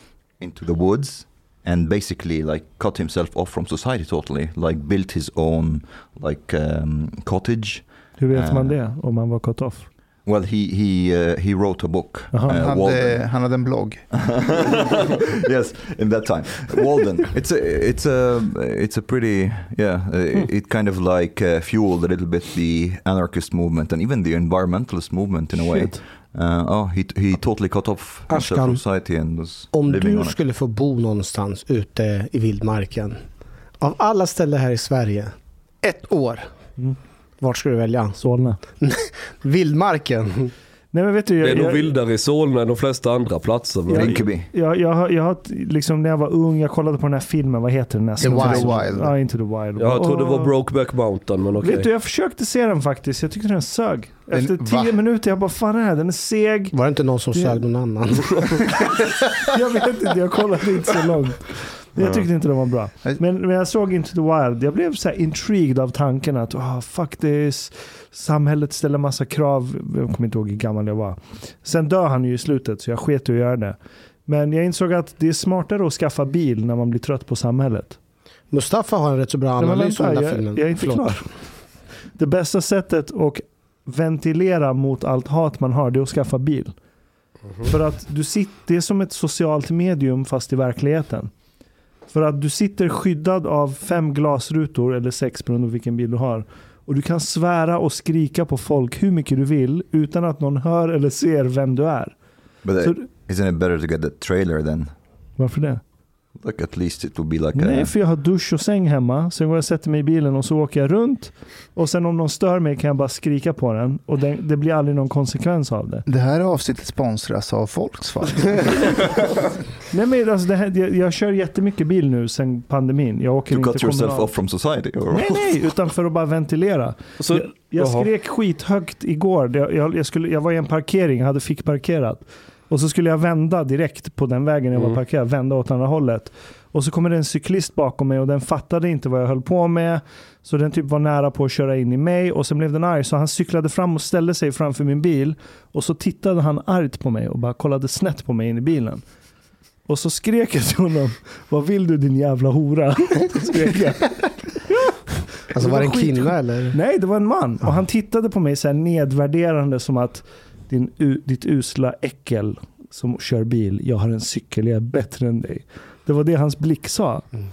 S4: into the woods and basically like cut himself off from society totally. Like built his own like um, cottage.
S3: Hur vet
S4: eh.
S3: man det om man var cut off?
S4: Well, he he uh, he wrote a book. Uh,
S2: Han hade, han hade en blogg.
S4: yes, in that time, Walden. It's a it's a it's a pretty yeah. Uh, It kind of like uh, fueled a little bit the anarchist movement and even the environmentalist movement in a way.
S3: Shit.
S4: Uh, oh, he he totally cut off
S5: Ashkan,
S4: from society and was
S5: Om
S4: living on
S5: du
S4: it.
S5: skulle få bo någonstans ute i vildmarken. Av alla ställen här i Sverige. Ett år.
S3: Mm.
S5: Vart skulle du välja?
S3: Solna.
S5: Vildmarken.
S3: Nej men vet du,
S1: Det är
S3: jag,
S1: nog
S3: jag,
S1: vildare i Solna än de flesta andra platser. men-
S4: Rinkeby.
S3: jag, jag, jag har liksom när jag var ung, jag kollade på den här filmen, vad heter den? Här
S2: The
S3: som-
S2: Wild.
S3: Ja, Into the Wild.
S1: Jag trodde det var. Brokeback Mountain men okej.
S3: Vet du, jag försökte se den faktiskt. Jag tyckte den sög.
S2: Den-
S3: Efter
S2: va?
S3: tio minuter, jag bara fan är det här? Den är seg.
S5: Var det inte någon som
S3: Det-
S5: sög någon annan?
S3: Jag vet inte, jag kollade inte så långt. Men Jag tyckte inte den var bra. Men när jag såg Into the Wild, jag blev så här intrigued av tanken att oh, fuck this, samhället ställer massa krav. Jag kommer inte ihåg hur gammal jag var. Sen dör han ju i slutet så jag sket i att göra det. Men jag insåg att det är smartare att skaffa bil när man blir trött på samhället.
S5: Mustafa har en rätt så bra
S3: men
S5: analys om den där
S3: jag,
S5: filmen.
S3: jag är inte
S5: Förlåt.
S3: klar. Det bästa sättet att ventilera mot allt hat man har, det är att skaffa bil. För att du sitter, det är som ett socialt medium fast i verkligheten. För att du sitter skyddad av fem glasrutor eller sex beroende på vilken bil du har. Och du kan svära och skrika på folk hur mycket du vill utan att någon hör eller ser vem du är.
S4: But
S3: Så,
S4: uh, isn't it better to get the trailer then?
S3: varför det?
S4: Like at least it would be like
S3: Nej,
S4: a,
S3: för jag har dusch och säng hemma. Sen går jag och sätter mig i bilen och så åker jag runt. Och sen om någon stör mig kan jag bara skrika på den. Och det, det blir aldrig någon konsekvens av det.
S2: Det här avsnittet sponsras av Volkswagen.
S3: Nej, men alltså det här, jag, jag kör jättemycket bil nu sen pandemin. Jag åker
S4: to
S3: inte
S4: cut yourself off from society. Or
S3: Nej, nej, utan för att bara ventilera.
S1: Så,
S3: jag, jag skrek skithögt igår. Jag, jag, jag, skulle, jag var i en parkering, jag hade fick parkerat. Och så skulle jag vända direkt på den vägen jag var
S1: Mm.
S3: parkerad, vända åt andra hållet. Och så kommer det en cyklist bakom mig och den fattade inte vad jag höll på med. Så den typ var nära på att köra in i mig och sen blev den arg. Så han cyklade fram och ställde sig framför min bil. Och så tittade han argt på mig och bara kollade snett på mig in i bilen. Och så skrek jag till honom, vad vill du din jävla hora? skrek jag.
S5: Alltså
S3: Det
S5: var det en kille eller?
S3: Nej, det var en man. Och han tittade på mig så här nedvärderande som att din, u, ditt usla äckel som kör bil, jag har en cykel, jag är bättre än dig. Det var det hans blick sa.
S5: Mm.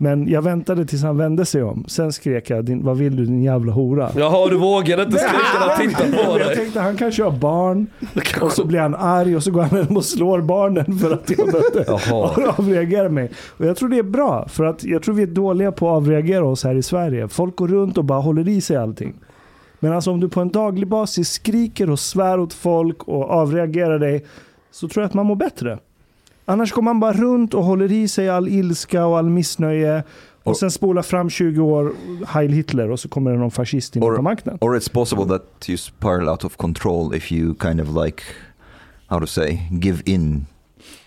S3: Men jag väntade tills han vände sig om. Sen skrek jag, din, vad vill du din jävla hora?
S1: Jaha, du vågade inte skrika när han tittade på
S3: Jag
S1: dig.
S3: tänkte han kanske har barn och så blir han arg och så går han hem och slår barnen för att jag inte
S1: Jaha.
S3: avreagerar mig. Och jag tror det är bra för att jag tror vi är dåliga på att avreagera oss här i Sverige. Folk går runt och bara håller i sig allting. Men alltså om du på en daglig basis skriker och svär åt folk och avreagerar dig så tror jag att man mår bättre. Annars går man bara runt och håller i sig all ilska och all missnöje och
S4: Och-
S3: sen spolar fram 20 år Heil Hitler och så kommer det någon fascist in tar makten.
S4: or it's possible that you spiral out of control if you kind of like, how to say, give in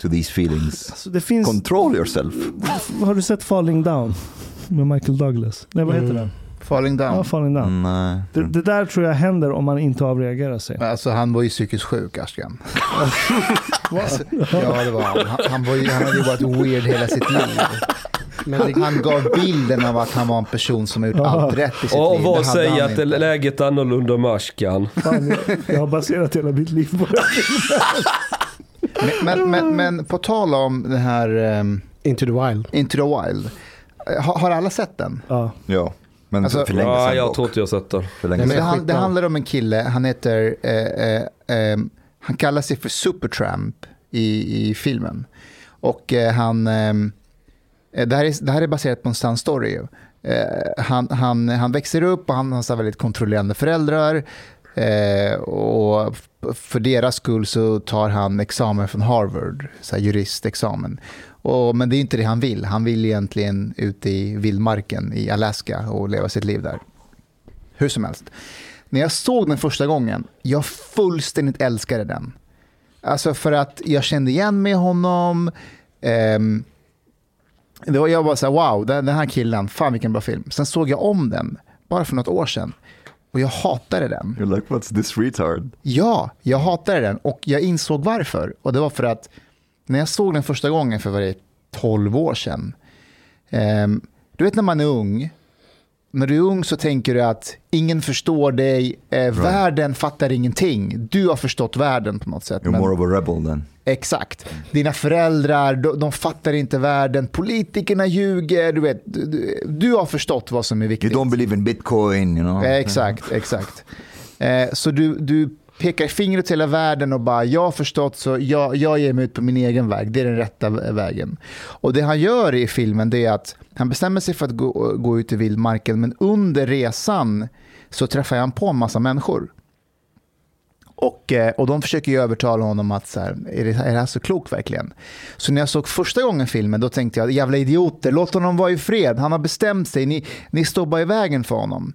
S4: to these feelings.
S3: Alltså det finns...
S4: Control yourself.
S3: Har du sett Falling Down? Med Michael Douglas. Nej, vad heter
S5: Mm.
S3: den?
S2: Falling
S3: Ja,
S2: down.
S3: Falling Down.
S4: Mm, uh,
S3: Det, det där tror jag händer om man inte avreagerar sig.
S2: Alltså han var ju psykiskt sjuk, Ashkan. Alltså, ja, det var han. Han, han, var ju, han hade ju varit weird hela sitt liv.
S5: Men det,
S2: Han gav bilden av att han var en person som har gjort
S3: Ja.
S2: allt rätt i sitt
S1: Och
S2: liv.
S1: vad
S2: Det hade
S1: säger att
S2: inte.
S1: läget är annorlunda med Ashkan?
S3: Fan, jag, jag har baserat hela mitt liv på det.
S2: Men, men, men, men på tal om den här um,
S5: Into the Wild.
S2: Into the Wild. eh, Har, har alla sett den?
S3: Ja.
S4: ja, men
S2: Alltså-
S4: för länge
S1: Ja,
S4: sedan
S1: jag
S4: dock.
S1: tror inte jag sett den.
S2: Det, han, det handlar om en kille, han heter, eh, eh, eh, han kallar sig för Supertramp i, i filmen. Och eh, han, eh, Eh, Det här, är, det här är baserat på en sann story. Eh, Han, han, han växer upp och han har väldigt kontrollerande föräldrar. Eh, och för deras skull så tar han examen från Harvard, så här juristexamen. Och, men det är inte det han vill. Han vill egentligen ut i vildmarken i Alaska och leva sitt liv där. Hur som helst. När jag såg den första gången, jag fullständigt älskade den. Alltså för att jag kände igen mig i honom. Ehm, det var, jag var så här, wow, den, den här killen, fan vilken bra film. Sen såg jag om den, bara för något år sedan. Och jag hatade den.
S4: You're like, what's this retard?
S2: Ja, jag hatade den och jag insåg varför. Och det var för att när jag såg den första gången för var det 12 år sedan. ehm, du vet när man är ung. När du är ung så tänker du att ingen förstår dig, eh, världen fattar ingenting. Du har förstått världen på något sätt.
S4: You're
S2: men-
S4: more of a rebel then.
S2: Exakt. Dina föräldrar, de, de fattar inte världen. Politikerna ljuger. Du, vet, du, du- har förstått vad som är
S4: You
S2: viktigt.
S4: don't believe in bitcoin, you know?
S2: Eh, Exakt, exakt. Eh, så du, du pekar fingret till hela världen och bara, jag har förstått så jag, jag ger mig ut på min egen väg. Det är den rätta vägen. Och det han gör i filmen det är att han bestämmer sig för att gå, gå ut i vildmarken, men under resan så träffar han på en massa människor. Och, eh, och de försöker ju övertala honom att så här, är, det, är det här så klokt verkligen? Så när jag såg första gången filmen då tänkte jag, jävla idioter, låt honom vara i fred. Han har bestämt sig, ni, ni står bara i vägen för honom.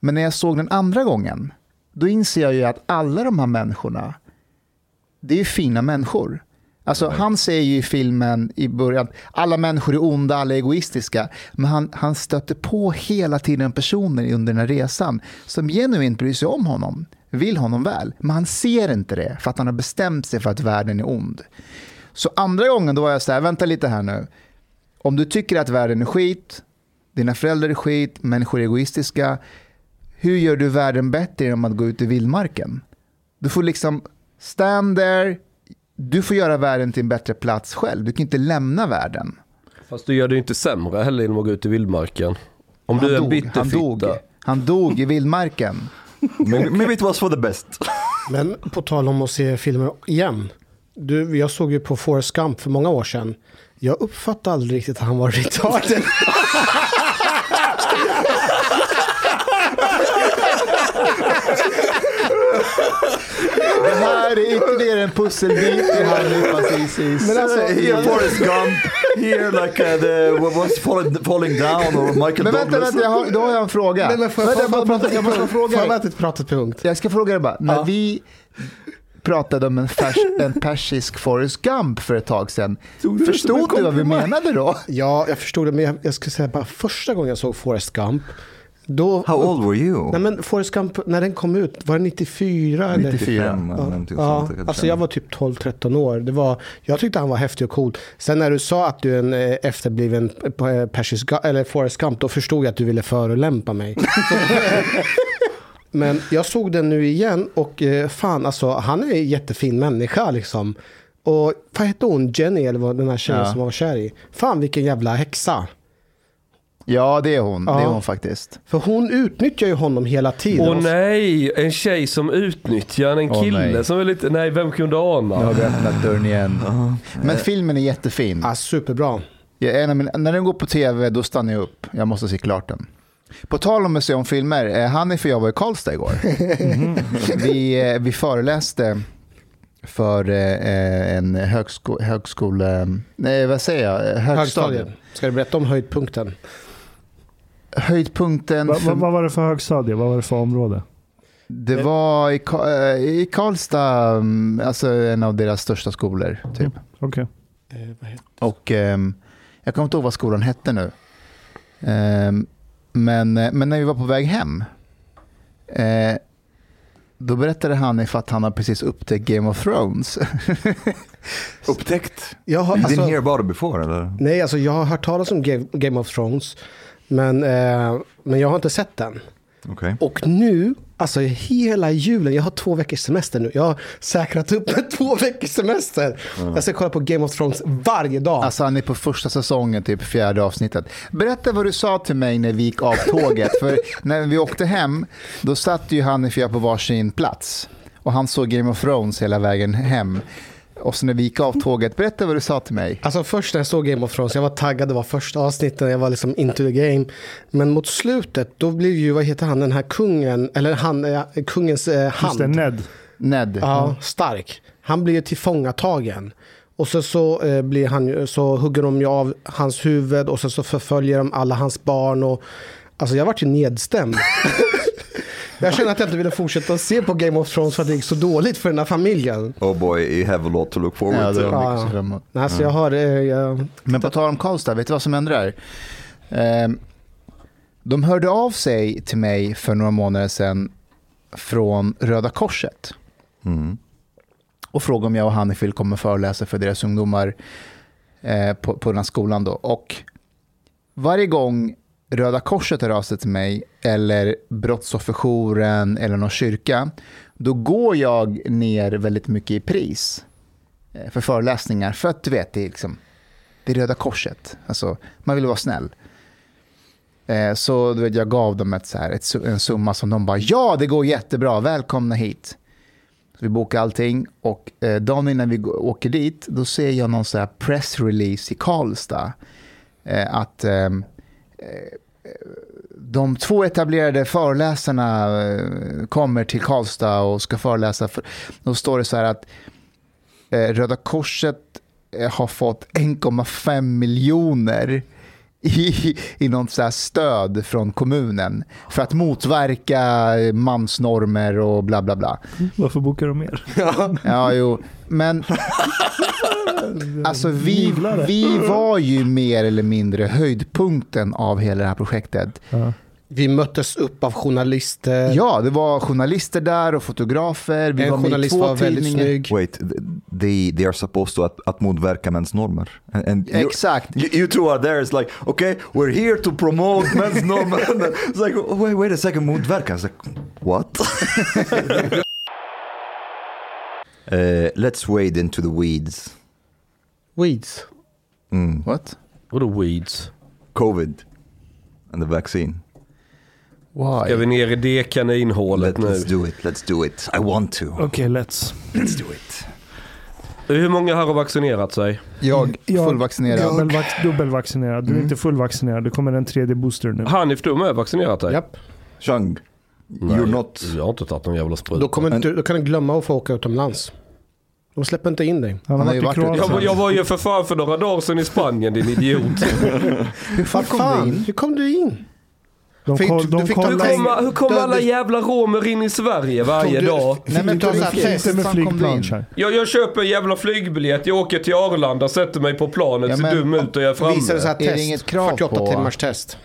S2: Men när jag såg den andra gången, då inser jag ju att alla de här människorna, det är fina människor. Alltså, Han säger ju i filmen i början, alla människor är onda, alla är egoistiska. Men han, han stöter på hela tiden personer under den här resan som genuint bryr sig om honom, vill honom väl. Men han ser inte det för att han har bestämt sig för att världen är ond. Så andra gången då var jag så här, vänta lite här nu. Om du tycker att världen är skit, dina föräldrar är skit, människor är egoistiska. Hur gör du världen bättre genom att gå ut i vildmarken? Du får liksom stand there, du får göra världen till en bättre plats själv. Du kan inte lämna världen.
S1: Fast du gör det ju inte sämre heller genom att gå ut i vildmarken. Om du är en
S2: dog, han dog.
S1: bitterfitta.
S2: Han dog i vildmarken.
S4: maybe, maybe it was for the best.
S5: Men på tal om att se filmer igen. Du, jag såg ju på Forrest Gump för många år sedan. Jag uppfattade aldrig riktigt att han var retarded.
S2: Det här är ytterligare en pusselbit i Hanifas Isis.
S5: Men alltså,
S4: here Forrest Gump, here like uh, the what was falling, falling down or Michael
S2: Men vänta,
S4: Douglas.
S2: vänta jag har, då har jag en fråga.
S5: Nej, men får jag,
S2: vänta,
S5: får
S2: jag, bara prata, jag måste bara
S5: Får
S2: fråga
S5: jag
S2: dig.
S5: bara inte prata punkt?
S2: Jag ska fråga dig bara. När
S5: Ja.
S2: vi pratade om en, färs, en persisk Forrest Gump för ett tag sedan. Förstod du vad vi menade då?
S5: Ja, jag förstod det, men jag, jag skulle säga bara första gången jag såg Forrest Gump. Då,
S4: How old were you?
S5: Nej men Forrest Gump, när den kom ut, var det 94? Eller?
S2: 94.
S4: 95,
S5: Ja,
S4: någonting
S5: ja,
S4: sånt, kanske.
S5: alltså jag var typ 12-13 år. Det var, jag tyckte han var häftig och cool. Sen när du sa att du är en eh, efterbliven eh, Persisk, Gu- eller Forrest Gump, då förstod jag att du ville förolämpa mig. Men jag såg den nu igen och eh, fan alltså, han är en jättefin människa liksom. Och vad hette hon? Jenny eller vad den här tjejen
S2: Ja.
S5: som var kär i? Fan vilken jävla häxa.
S2: Ja, det är hon. Det är
S5: Ja.
S2: hon faktiskt.
S5: För hon utnyttjar ju honom hela tiden.
S1: Åh nej, en tjej som utnyttjar en
S2: Åh,
S1: kille
S2: nej.
S1: som är lite, nej vem kunde ana?
S2: Nu har vi öppnat dörren igen. Men filmen är jättefin.
S5: Ja, superbra.
S2: Jag, mina, när den går på tv, då stannar jag upp. Jag måste se klart den. På tal om att se om filmer, eh, Hanif och jag var i Karlstad igår. vi, eh, vi föreläste för eh, en högsko, högskole... Nej, vad säger jag? Högstadiet.
S5: Högstadiet. Ska du berätta om höjdpunkten?
S2: Höjdpunkten,
S3: Va,
S2: för,
S3: va, vad var det för högstadie? Vad var det för område?
S2: det var i, eh, i Karlstad, mm, alltså en av deras största skolor. Typ.
S3: Okej.
S5: Eh, vad heter-
S2: Och ehm, jag kommer inte ihåg vad skolan hette nu. Ehm, men, eh, men när vi var på väg hem, eh, då berättade han if att han har precis upptäckt Game of Thrones.
S4: Upptäckt?
S5: Jag har,
S4: You
S5: alltså,
S4: didn't hear about it before eller?
S5: nej, alltså jag har hört talas om Game, Game of Thrones. Men, eh, men jag har inte sett den.
S4: Okej.
S5: Och nu, alltså hela julen, jag har två veckors semester nu. Jag har säkrat upp med två veckors semester. Jag ska kolla på Game of Thrones varje dag.
S2: Alltså han är på första säsongen, typ fjärde avsnittet. Berätta vad du sa till mig när vi gick av tåget. För när vi åkte hem, då satt ju han och jag på varsin plats. Och han såg Game of Thrones hela vägen hem. Och så när vi gick av tåget, berätta vad du sa till mig.
S5: Alltså först när jag såg Game of Thrones, jag var taggad, det var första avsnittet, jag var liksom into the game. Men mot slutet, då blev ju, vad heter han, den här kungen, eller han, eh, kungens eh,
S3: Just
S5: hand.
S3: det, Ned.
S2: Ned.
S5: Ja, stark. Han blir ju tillfångatagen. Och så, så, eh, blir han, så hugger de ju av hans huvud och så, så förföljer de alla hans barn. Och, alltså jag vart ju nedstämd. jag känner att jag inte ville fortsätta se på Game of Thrones för att det gick så dåligt för den här familjen.
S4: Oh boy, you have a lot to look forward
S2: Ja,
S4: to.
S5: Ja,
S2: mycket
S5: ja.
S2: så fram emot.
S5: Nej, så jag har... Eh, jag,
S2: Men på tal om Karlstad, vet du vad som hände där? Ehm, de hörde av sig till mig för några månader sedan från Röda Korset
S4: Mm.
S2: och frågade om jag och Hanif vill komma och föreläsa för deras ungdomar eh, på, på den här skolan. Då. Och varje gång Röda Korset hör av sig till mig eller Brottsofferjouren eller någon kyrka, då går jag ner väldigt mycket i pris eh, för föreläsningar. För att du vet, det är, liksom, det är Röda Korset. Alltså, man vill vara snäll. Eh, så du vet, jag gav dem ett, så här, ett, en summa som de bara, ja det går jättebra, välkomna hit. Så vi bokar allting och eh, dagen innan vi åker dit, då ser jag någon så här pressrelease i Karlstad. Eh, att eh, de två etablerade föreläsarna eh, kommer till Karlstad och ska föreläsa. För, då står det så här att eh, Röda Korset eh, har fått 1,5 miljoner i, i något så här stöd från kommunen för att motverka mansnormer och bla bla bla.
S3: Varför bokar de mer?
S2: Ja, jo. Men alltså vi, vi var ju mer eller mindre höjdpunkten av hela det här projektet.
S3: Ja.
S5: Vi möttes upp av journalister.
S2: Ja, det var journalister där och fotografer. Vi
S5: en
S2: var
S5: journalist
S2: två
S5: var väldigt
S2: tidningar.
S5: snygg.
S4: Wait, th- they, they are supposed to att, att motverka mäns normer. And, and you-
S2: Exakt.
S4: You, you two are there, it's like, okay, we're here to promote men's normer. And then it's like, wait, wait a second, motverka. It's like, what? uh, let's wade into the weeds.
S5: Weeds.
S4: Mm.
S2: What?
S1: Vadå weeds?
S4: COVID and the vaccine.
S2: Why?
S1: Ska vi ner i det kaninhålet
S4: Let,
S1: nu?
S4: let's do it, let's do it. I want to.
S3: Okej, let's.
S4: Let's do it.
S1: Hur många här har vaccinerat sig?
S2: Jag
S3: Jag-
S2: fullvaccinerad.
S3: Dubbelvac- dubbelvaccinerad. Du är
S2: Mm.
S3: inte fullvaccinerad. Det kommer en tredje booster nu.
S1: Hanif, du har med vaccinerat dig?
S5: Japp.
S4: Chang,
S1: Nej,
S4: you're not...
S1: Jag har inte tagit någon jävla spruta.
S5: Då, kommer inte, då kan du glömma att få åka utomlands. De släpper inte in dig.
S3: Han har varit i
S2: varit-
S1: Jag, var-
S3: Kroatien.
S1: jag var ju för fan för några dagar sedan i Spanien din idiot.
S2: Hur fan kom du in?
S5: hur kom du in?
S3: De,
S5: Fick-
S3: koll,
S5: du
S3: de
S5: fick
S1: Hur
S3: kollar
S5: en
S1: kommer, hur kommer
S5: Du-
S1: alla
S5: du-
S1: jävla romer in i Sverige varje
S5: du-
S1: dag?
S5: Fick
S2: Nej, men
S5: du
S2: du fick inte
S3: med
S2: du
S3: flygplan.
S1: Jag, jag köper en jävla flygbiljett, jag åker till Arlanda, sätter mig på planet,
S2: Ja,
S1: ser
S2: men-
S1: dum ut och jag är framme.
S5: Visar det
S2: Är det
S5: test?
S2: inget krav
S5: 48
S2: på-
S5: timmars test.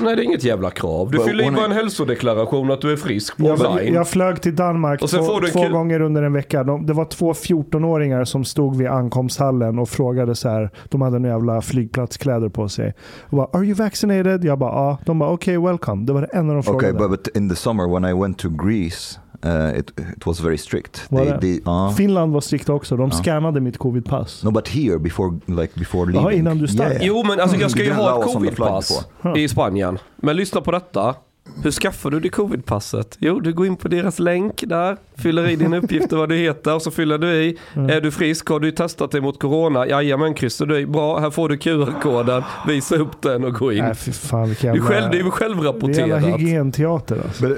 S1: Nej det är inget jävla krav. Du
S4: But
S1: fyller i bara en hälsodeklaration att du är frisk på
S3: Jag,
S1: online.
S3: jag flög till Danmark
S1: Och sen
S3: två,
S1: en
S3: två gånger under en vecka. De, det var två 14-åringar som stod vid ankomsthallen och frågade så här. De hade några jävla flygplatskläder på sig. Och bara, Are you vaccinated? Jag bara, ja. De bara, okej, welcome. Det var det enda de
S4: Okay,
S3: frågade.
S4: but, but in the summer when I went to Greece, uh, it, it was very strict.
S3: Var
S4: They, they, uh,
S3: Finland var strikta också. De
S4: Ja.
S3: scannade mitt covidpass.
S4: no, but here before, like before
S3: Jaha,
S4: leaving.
S3: innan du stack?
S1: Jo men alltså jag ska
S4: Mm,
S1: ju
S4: det
S1: ha ett covidpass i Spanien. Men lyssna på detta. Hur skaffar du det covidpasset? Jo, du går in på deras länk där, fyller i din uppgift och vad du heter och så fyller du i.
S3: Mm.
S1: Är du frisk? Har du testat dig mot corona? Jajamän, kryssar du i. Bra, här får du QR-koden. Visa upp den och gå in.
S3: Nej, fy fan
S1: Det är, själv, det är ju
S3: Det är jävla
S1: självrapporterat.
S3: hygienteater alltså.
S1: Ja,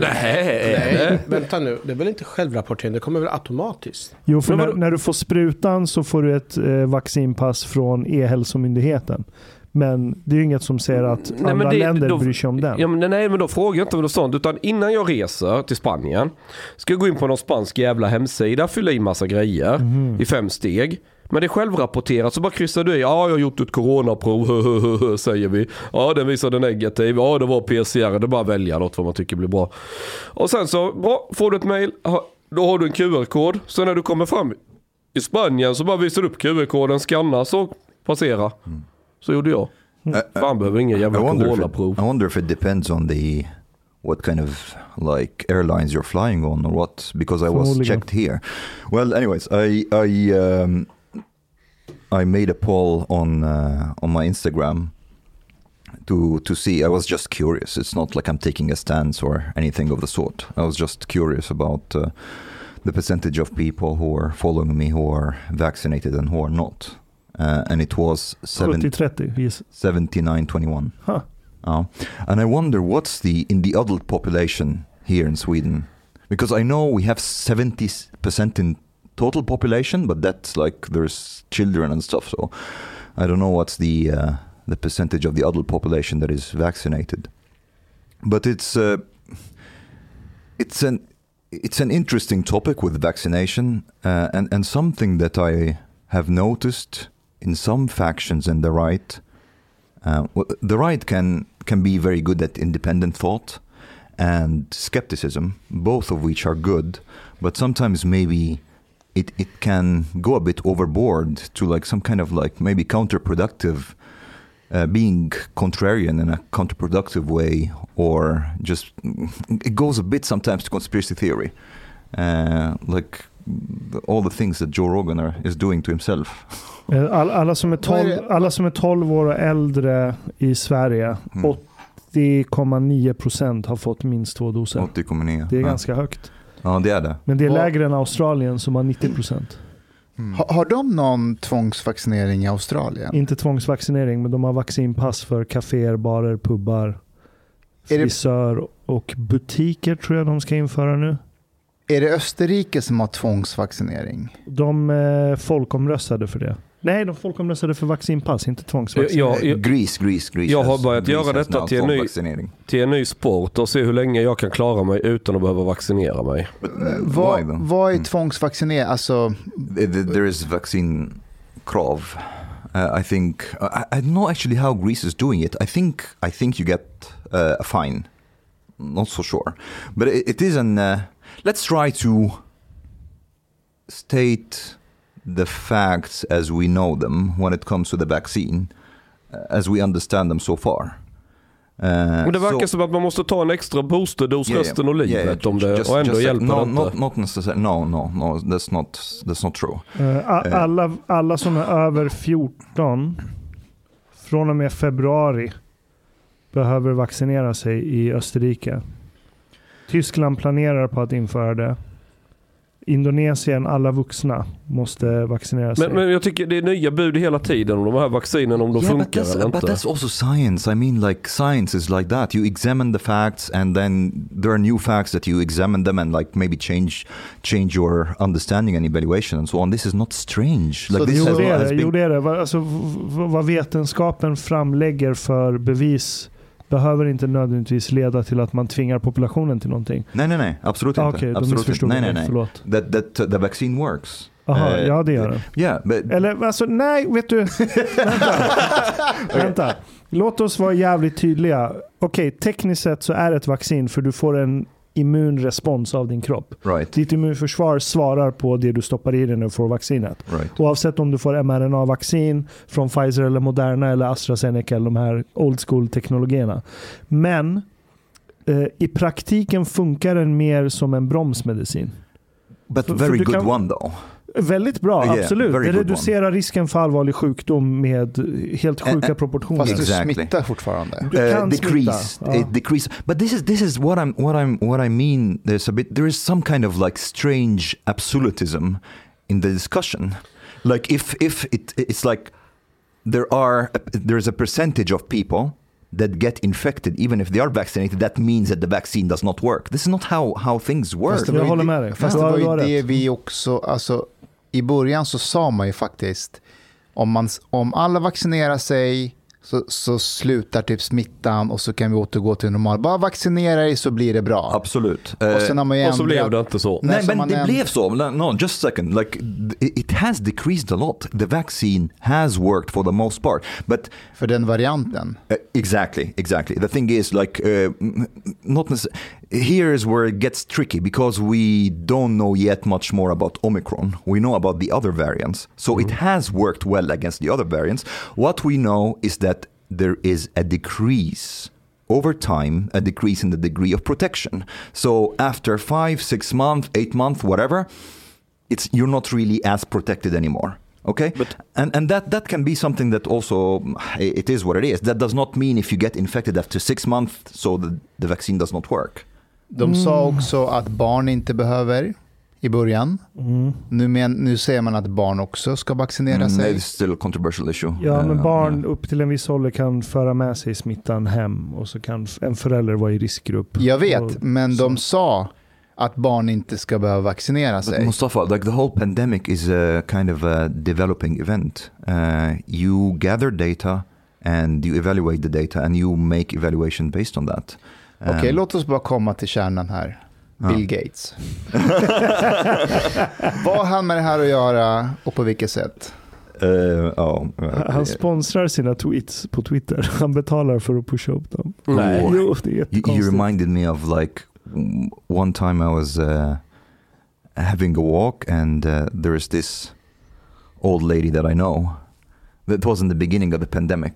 S1: Nej,
S5: Nej, vänta nu. Det är väl inte självrapportering? Det kommer väl automatiskt?
S3: Jo, för
S1: Men
S3: när, när du får sprutan så får du ett eh, vaccinpass från E-hälsomyndigheten. Men det är ju inget som säger att
S1: Nej, men
S3: andra
S1: det-
S3: länder
S1: då-
S3: bryr sig om den.
S1: Ja, men nej, men då frågar jag inte om något sånt. Utan innan jag reser till Spanien ska jag gå in på någon spansk jävla hemsida, fylla i massa grejer
S3: Mhm.
S1: i fem steg. Men det är självrapporterat så bara kryssar du i. Ja, jag har gjort ett coronaprov, säger vi. Ja, den visade negativ. Ja, det var PCR. Det är bara att välja något vad man tycker blir bra. Och sen så, bra, får du ett mail. Då har du en QR-kod. Så när du kommer fram i Spanien så bara visar du upp QR-koden, skanna så passera. Så gjorde jag.
S4: I,
S1: Fan behöver ingen jävla
S4: wonder if it,
S1: coronaprov.
S4: I wonder if it depends on the what kind of like airlines you're flying on or what because I was checked here. Well, anyways, I I um, I made a poll on uh, on my Instagram to to see. I was just curious. It's not like I'm taking a stance or anything of the sort. I was just curious about uh, the percentage of people who are following me who are vaccinated and who are not. Uh, and it was seven,
S3: 70-30. Yes.
S4: 79 21.
S3: Huh.
S4: Uh, and I wonder what's the in the adult population here in Sweden because I know we have 70% in total population but that's like there's children and stuff so I don't know what's the uh, the percentage of the adult population that is vaccinated but it's uh, it's an it's an interesting topic with vaccination uh, and and something that I have noticed in some factions in the right uh, the right can can be very good at independent thought and skepticism, both of which are good, but sometimes maybe it, it can go a bit overboard to like some kind of like maybe counterproductive, uh, being contrarian in a counterproductive way, or just it goes a bit sometimes to conspiracy theory, uh, like all the things that Joe Rogan are, is doing to himself.
S3: Eh, All, alla, som är
S2: Vad är
S3: 12,
S2: det?
S3: alla som är 12 år och äldre i Sverige,
S4: Mm.
S3: 80,9 procent har fått minst två doser.
S4: 80,9.
S3: Det är
S4: ja.
S3: ganska högt.
S4: Ja, det är det.
S3: Men det är lägre än Australien som har 90 procent.
S2: Ha, har de någon tvångsvaccinering i Australien?
S3: Inte tvångsvaccinering, men de har vaccinpass för kaféer, barer, pubbar, frisör och butiker tror jag de ska införa nu.
S2: Är det Österrike som har tvångsvaccinering?
S3: De eh, folkomröstade för det. Nej, de folkomröstade för vaccinpass, inte tvångsvaccinering.
S1: Ja, jag-
S4: Greece, Greece, Greece.
S1: Jag har börjat
S4: Greece
S1: göra detta till en ny-. Till en ny sport och se hur länge jag kan klara mig utan att behöva vaccinera mig.
S4: Uh, why
S2: Vad, vad är
S4: Mm.
S2: tvångsvaccinering? Alltså,
S4: th- There is vaccine krav. Uh, I think I, I don't know actually how Greece is doing it. I think I think you get uh, a fine. Not so sure, but it, it is an. Uh, let's try to state the facts as we know them when it comes to the vaccine, uh, as we understand them so far. Uh,
S1: Men det verkar
S4: so-
S1: som att man måste ta en extra boosterdos
S4: Yeah,
S1: resten av livet
S4: yeah, yeah,
S1: om det,
S4: just-
S1: och ändå
S4: just
S1: hjälper
S4: no,
S1: det inte.
S4: not, not necessarily. No, no, no. That's not. That's not true.
S3: Eh. Alla, alla som är över 14 från och med februari behöver vaccinera sig i Österrike. Tyskland planerar på att införa det. Indonesien, alla vuxna, måste vaccinera sig.
S1: Men, men jag tycker det är nya bud hela tiden om de här vaccinen om de
S4: yeah, but
S1: funkar eller
S4: but
S1: inte.
S4: that's also science. I mean, like science is like that. You examine the facts, and then there are new facts that you examine them and like maybe change change your understanding and evaluation and so on. This is not strange. Like
S2: So
S4: this
S3: Jo,
S4: has,
S3: det är
S4: has
S3: det.
S4: been-
S3: Jo, det, är det. Alltså, vad vetenskapen framlägger för bevis behöver inte nödvändigtvis leda till att man tvingar populationen till någonting.
S4: Nej, nej, nej. Absolut
S3: Ah,
S4: inte.
S3: Okej, då
S4: Absolut
S3: missförstod
S4: Nej,
S3: mig.
S4: nej, nej.
S3: Förlåt.
S4: That, that uh, the vaccine works.
S3: Aha,
S4: Eh,
S3: ja det gör det.
S4: Yeah, but
S3: Eller alltså, nej, vet du. Vänta. Vänta. Låt oss vara jävligt tydliga. Okej, tekniskt sett så är det ett vaccin för du får en immunrespons av din kropp.
S4: right,
S3: Ditt immunförsvar svarar på det du stoppar i dig när du får vaccinet.
S4: right.
S3: Oavsett om du får mRNA-vaccin från Pfizer eller Moderna eller AstraZeneca eller de här old school-teknologierna. Men eh, i praktiken funkar den mer som en bromsmedicin.
S4: But
S3: För- för
S4: very
S3: du
S4: good
S3: kan-
S4: one though.
S3: Väldigt bra,
S4: Yeah,
S3: absolut. Det reducerar risken för allvarlig sjukdom med helt
S4: Eh,
S3: sjuka
S4: eh,
S3: proportioner.
S2: fast
S4: Exactly.
S2: du smittar fortfarande.
S3: Du kan
S4: uh, decrease
S3: smitta,
S4: it decrease but this is this is what i'm what i'm what i mean there's a bit there is some kind of like strange absolutism in the discussion like if if it it's like there are there's a percentage of people that get infected even if they are vaccinated that means that the vaccine does not work. This is not how how things work.
S2: Fast det
S3: Jag
S2: var ju
S3: håller
S2: det-
S3: med dig.
S2: Fast det var ju det vi också, alltså i början så sa man ju faktiskt om, man, om alla vaccinerar sig så, så slutar typ smittan och så kan vi återgå till normal. Bara vaccinera dig så blir det bra.
S4: absolut
S2: Och sen har man ju
S1: och så blev
S2: ändrat-
S1: det inte så.
S2: Nej,
S4: men det
S2: änd-
S4: blev så. No, just a second. Like, it has decreased a lot. The vaccine has worked for the most part. But
S2: För den varianten.
S4: Uh, exactly, exactly. The thing is, like, uh, not necess- here is where it gets tricky because we don't know yet much more about Omicron. We know about the other variants, so it mm-hmm. has worked well against the other variants. What we know is that there is a decrease over time, a decrease in the degree of protection. So after five, six months, eight months, whatever, it's you're not really as protected anymore. Okay,
S1: But-
S4: and and that that can be something that also it is what it is. That does not mean if you get infected after six months, so the, the vaccine does not work.
S2: De sa också att barn inte behöver. i början.
S3: Mm.
S2: Nu, men, nu säger man att barn också ska vaccinera
S4: Mm,
S2: sig.
S4: it's still a controversial issue.
S3: Ja, men
S4: Uh,
S3: barn
S4: yeah.
S3: upp till en viss ålder kan föra med sig smittan hem och så kan en förälder vara i riskgrupp.
S2: Jag vet,
S3: Och-
S2: men
S3: så.
S2: de sa att barn inte ska behöva vaccinera
S4: But
S2: sig.
S4: Mustafa, like the whole pandemic is a kind of a developing event. Uh, you gather data and you evaluate the data and you make evaluation based on that.
S2: Okej,
S4: Um,
S2: låt oss bara komma till kärnan här.
S4: Ja.
S2: Bill Gates. Vad har han med det här att göra och på vilket sätt?
S4: uh, oh,
S3: Han sponsrar sina tweets på Twitter. Han betalar för att pusha upp dem.
S1: Nej.
S3: Jo, det är
S4: you, you reminded me of like one time I was uh, having a walk and uh, there is this old lady that I know. That was in the beginning of the pandemic.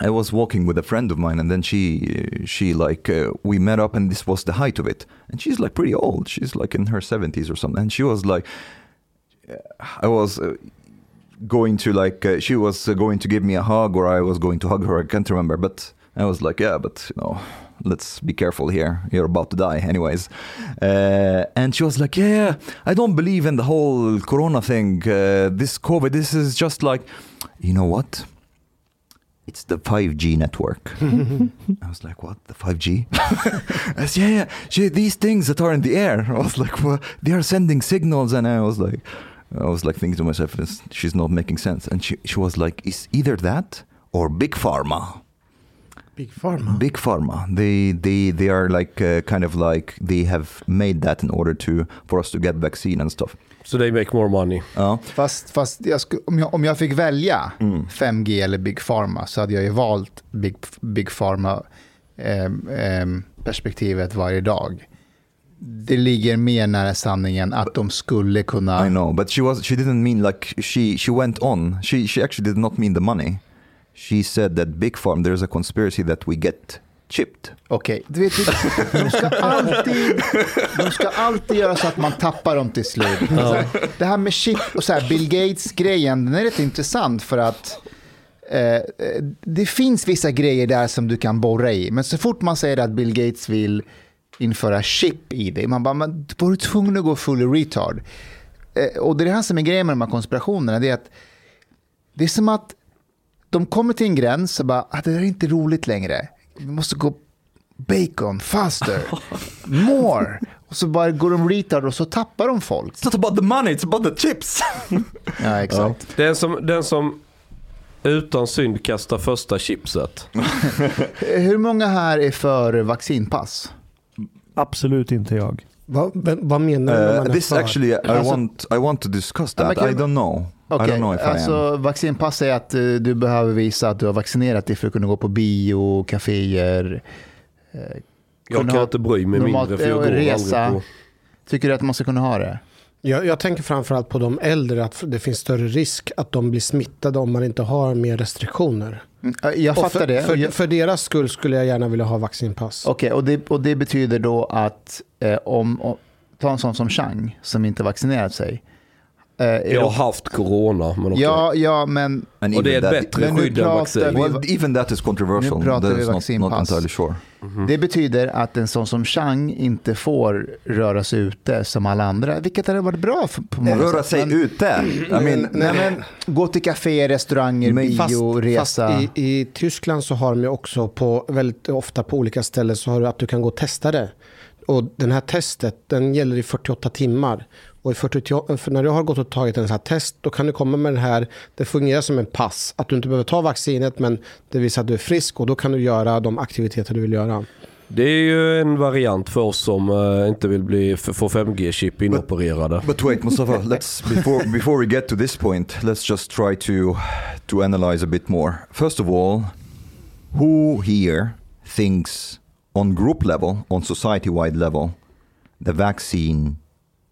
S4: I was walking with a friend of mine, and then she, she like, uh, we met up, and this was the height of it. And she's like pretty old. She's like in her seventies or something. And she was like, I was uh, going to like, uh, she was uh, going to give me a hug, or I was going to hug her. I can't remember, but I was like, yeah, but you know, let's be careful here. You're about to die, anyways. Uh, and she was like, yeah, I don't believe in the whole Corona thing. Uh, this COVID, this is just like, you know what? It's the 5G network. I was like, what? The 5G? I said, yeah, yeah. She, these things that are in the air. I was like, well, they are sending signals. And I was like, I was like thinking to myself, she's not making sense. And she, she was like, it's either that or big pharma.
S5: Big Pharma.
S4: Big pharma. They they they are like uh, kind of like they have made that in order to for us to get vaccine and stuff.
S1: So they make more money.
S4: Ja.
S2: Fast, fast jag sku, om, jag, om jag fick välja
S4: Mm.
S2: 5G eller Big Pharma så hade jag ju valt Big, Big Pharma ehm, ehm, perspektivet varje dag. Det ligger mer nära sanningen att de skulle kunna...
S4: I know, but she was she didn't mean like she she went on. She she actually did not mean the money. She said that big farm there's a conspiracy that we get chipped.
S2: Okej, du vet, de ska, alltid, de ska alltid göra så att man tappar dem till slut. Så här, det här med chip och så här, Bill Gates-grejen, den är rätt intressant för att eh, det finns vissa grejer där som du kan borra i. Men så fort man säger att Bill Gates vill införa chip i dig, man bara, men var du tvungen att gå full retard? Eh, och det är det här som är grejen med de här konspirationerna, det är att det är som att de kommer till en gräns och bara, ah, det här är inte roligt längre. Vi måste gå bacon, faster, more. Och så bara går de retard och så tappar de folk.
S4: It's not about the money, it's about the chips.
S2: Ja, exakt.
S1: Den som, den som utan synd kastar första chipset.
S2: Hur många här är för vaccinpass?
S3: Absolut inte jag.
S5: Vad, vad menar du
S4: Uh, this
S5: för?
S4: actually, I
S2: Alltså-
S4: want I want to discuss
S2: Ja,
S4: that. I don't know. I
S2: Okej,
S4: don't know if I am.
S2: alltså vaccinpass är att eh, du behöver visa att du har vaccinerat dig för att kunna gå på bio, kaféer. eh,
S1: Jag kan
S2: ha-
S1: inte bry mig
S2: normalt,
S1: mindre för jag går
S2: resa.
S1: aldrig på...
S2: Tycker du att man ska kunna ha det?
S5: Jag, jag tänker framförallt på de äldre, att det finns större risk att de blir smittade om man inte har mer restriktioner.
S2: Mm, Jag fattar
S5: för,
S2: det.
S5: För, för deras skull skulle jag gärna vilja ha vaccinpass.
S2: Okej, och, det, och det betyder då att eh, om, om, ta en sån som Chang som inte vaccinerat sig. Eh, är
S1: Jag har haft corona, men okej.
S2: ja, ja, men
S4: And
S1: Och det är ett bättre skydd än vaccin.
S2: vi-
S4: well, even that is controversial.
S2: Nu pratar
S4: That
S2: vi
S4: is not, not
S2: vaccinpass.
S4: entirely sure.
S2: det betyder att en sån som Chang inte får röra sig ute som alla andra. Vilket hade varit bra för, på många
S4: Röra
S2: sätt.
S4: sig
S2: Men-
S4: ute. I mean,
S2: Nej, men, gå till kafé, restauranger,
S4: Men
S2: bio,
S5: Fast,
S2: resa.
S5: fast i, i Tyskland så har de också på, väldigt ofta på olika ställen så har du att du kan gå och testa det. Och den här testet den gäller i 48 timmar. Och i 48, för när du har gått och tagit en sån här test då kan du komma med den här, det fungerar som en pass. Att du inte behöver ta vaccinet men det visar att du är frisk och då kan du göra de aktiviteter du vill göra.
S1: Det är ju en variant för oss som eh, inte vill bli, få 5G-chip inopererade.
S4: But wait, Mustafa, let's before before we get to this point, let's just try to to analyze a bit more. First of all, who here thinks on group level, on society-wide level, the vaccine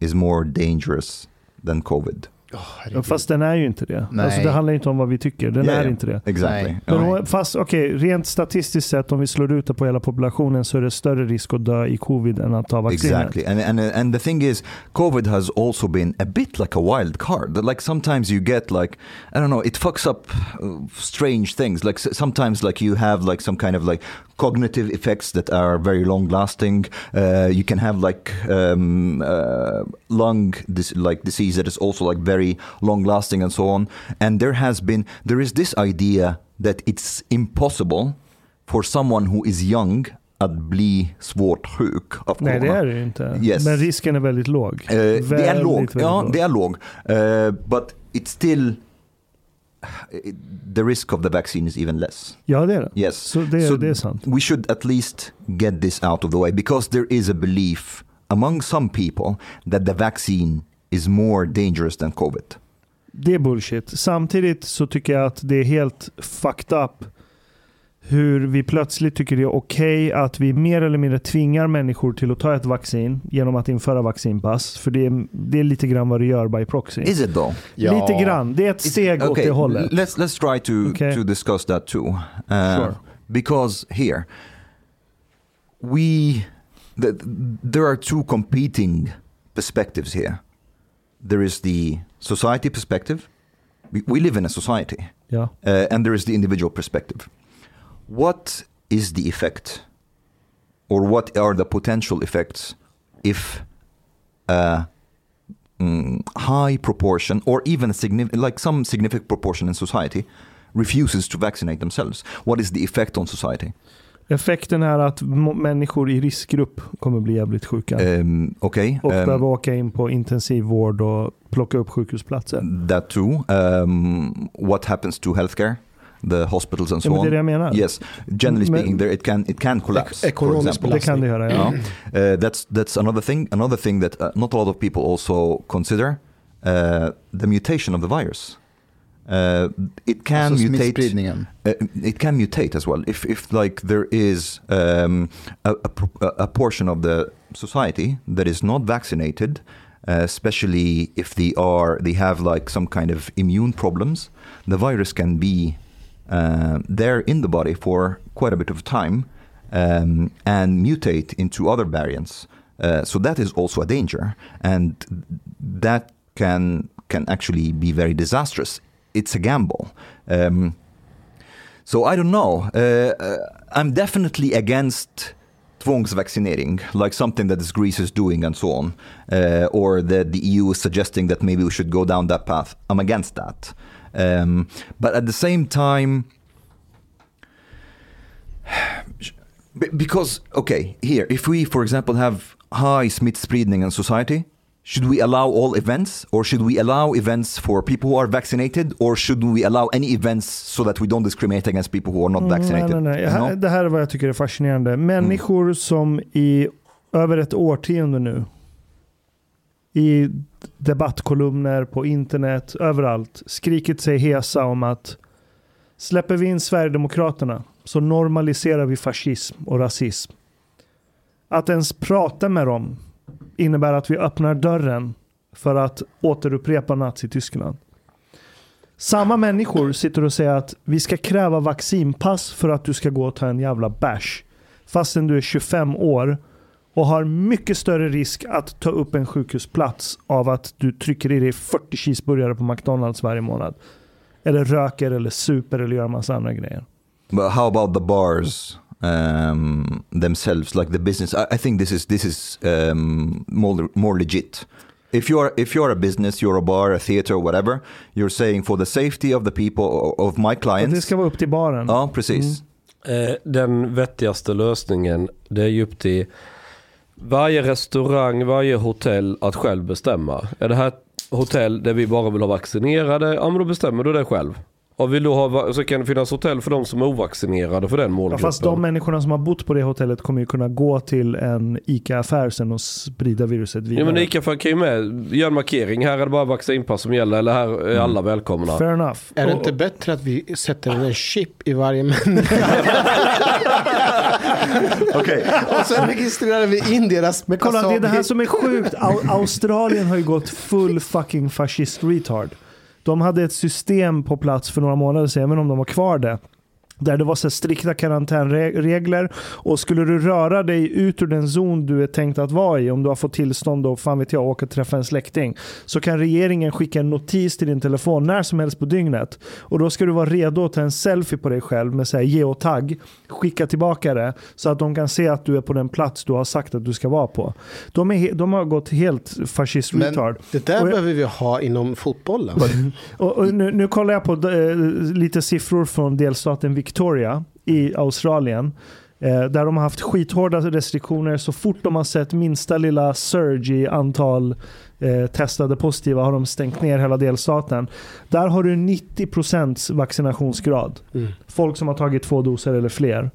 S4: is more dangerous than COVID?
S2: Herregud.
S3: Fast den är ju inte det.
S2: Nej.
S3: Alltså, det handlar inte om vad vi tycker. Den
S4: Yeah,
S3: är
S4: yeah.
S3: inte det.
S4: Exactly.
S2: Nej.
S3: Men fast okej, rent statistiskt sett om vi slår ut det på hela populationen så är det större risk att dö i covid än att ta vaccinet.
S4: Exactly, and and and the thing is, COVID has also been a bit like a wild card. Like sometimes you get like I don't know, it fucks up uh, strange things. Like sometimes like you have like some kind of like cognitive effects that are very long lasting. Uh, you can have like um, uh, lung dis- like disease that is also like very long lasting and so on. And there has been there is this idea that it's impossible for someone who is young att bli svårt sjuk av
S3: Nej, det
S4: corona.
S3: är det ju inte.
S4: Yes.
S3: Men risken är väldigt låg.
S4: Eh, det är
S3: Väldigt,
S4: låg.
S3: väldigt
S4: Ja, det är låg. Eh, but it's still the risk of the vaccine is even less.
S3: Ja, det är det.
S4: Yes.
S3: Så det,
S4: So
S3: det är sant.
S4: We should at least get this out of the way because there is a belief among some people that the vaccine is more dangerous than COVID.
S3: Det är bullshit. Samtidigt så tycker jag att det är helt fucked up hur vi plötsligt tycker det är okej att vi mer eller mindre tvingar människor till att ta ett vaccin genom att införa vaccinpass. För det är, det är lite grann vad det gör by proxy.
S4: Is it though?
S3: Lite grann. Det är ett steg åt det hållet.
S4: Let's let's try to
S3: Okay.
S4: to discuss that too. Uh,
S3: Sure.
S4: Because here we the, there are two competing perspectives here. There is the society perspective. We, we live in a society,
S3: Ja.
S4: uh, and there is the individual perspective. What is the effect, or what are the potential effects, if a mm, high proportion, or even a significant, like some significant proportion in society, refuses to vaccinate themselves? What is the effect on society?
S3: Effekten är att människor i riskgrupp kommer bli jävligt sjuka.
S4: Um, okay,
S3: och
S4: um,
S3: behöva åka in på intensivvård och plocka upp sjukhusplatser.
S4: that too. Um, what happens to healthcare, the hospitals and so
S3: Ja, men det är det
S4: on?
S3: jag menar.
S4: Yes, generally
S3: Men-
S4: speaking, there it can it can collapse. for
S5: ekonomisk
S4: example.
S3: Det kan det göra. Ja.
S4: Uh, that's that's another thing. Another thing that uh, not a lot of people also consider uh, the mutation of the virus. Uh, it can mutate. Uh, it can mutate as well. If if like there is um, a, a, a portion of the society that is not vaccinated, uh, especially if they are they have like some kind of immune problems, the virus can be uh, there in the body for quite a bit of time um, and mutate into other variants. Uh, so that is also a danger, and that can can actually be very disastrous. It's a gamble. Um, so I don't know. Uh, uh, I'm definitely against tvångsvaccinering, like something that Greece is doing and so on, uh, or that the EU is suggesting that maybe we should go down that path. I'm against that. Um, but at the same time, because okay, here, if we, for example, have high smittspridning in society, should we allow all events, or should we allow events for people who are vaccinated, or should we allow any events so that we don't discriminate against people who are not vaccinated?
S3: Mm, Nej, nej, nej.
S4: You know?
S3: Det här är vad jag tycker är fascinerande. Människor som i över ett årtionde nu i debattkolumner, på internet, överallt skrikit sig hesa om att släpper vi in Sverigedemokraterna så normaliserar vi fascism och rasism. Att ens prata med dem innebär att vi öppnar dörren för att återupprepa Nazityskland. Samma människor sitter och säger att vi ska kräva vaccinpass för att du ska gå och ta en jävla bärs. Fastän du är 25 år och har mycket större risk att ta upp en sjukhusplats av att du trycker i dig 40 cheeseburgare på McDonalds varje månad. Eller röker eller super eller gör en massa andra grejer.
S4: But how about the bars um, themselves, like the business? I, I think this is this is um, more more legit. If you're if you're a business, you're a bar, a theater, whatever, you're saying for the safety of the people of my
S3: Och det
S4: clients.
S3: ska vara upp till baren.
S4: Ja, precis.
S1: Eh, Den vettigaste lösningen det är ju upp till varje restaurang, varje hotell att själv bestämma. Är det här ett hotell där vi bara vill ha vaccinerade, ja men då bestämmer du det själv. Och vill du ha, så kan det finnas hotell för de som är ovaccinerade för den
S3: Ja,
S1: målgruppen.
S3: fast de människorna som har bott på det hotellet kommer ju kunna gå till en ICA-affär sen och sprida viruset vidare.
S1: Ja men Ica kan ju med göra en markering. Här är det bara vaccinpass som gäller. Eller här är alla välkomna.
S3: Fair enough.
S5: Är det inte bättre att vi sätter en chip i varje människa?
S4: Okay.
S5: Och sen registrerar vi in deras...
S3: Men kolla, det är det här som är sjukt. Au- Australien har ju gått full fucking fascist retard. De hade ett system på plats för några månader sedan, även om de har kvar det. Där det var så strikta karantänregler och skulle du röra dig ut ur den zon du är tänkt att vara i, om du har fått tillstånd och fan vet jag, åka och träffa en släkting, så kan regeringen skicka en notis till din telefon när som helst på dygnet. Och då ska du vara redo att ta en selfie på dig själv med så här geotag, skicka tillbaka det så att de kan se att du är på den plats du har sagt att du ska vara på. De, är, de har gått helt fascist
S5: Men
S3: retard.
S5: det där
S3: jag-
S5: behöver vi ha inom fotbollen.
S3: Och, och nu, nu kollar jag på eh, lite siffror från delstaten Victoria i Australien. Eh, där de har haft skithårda restriktioner. Så fort de har sett minsta lilla surge i antal eh, testade positiva har de stängt ner hela delstaten. Där har du 90% vaccinationsgrad.
S5: Mm.
S3: Folk som har tagit två doser eller fler.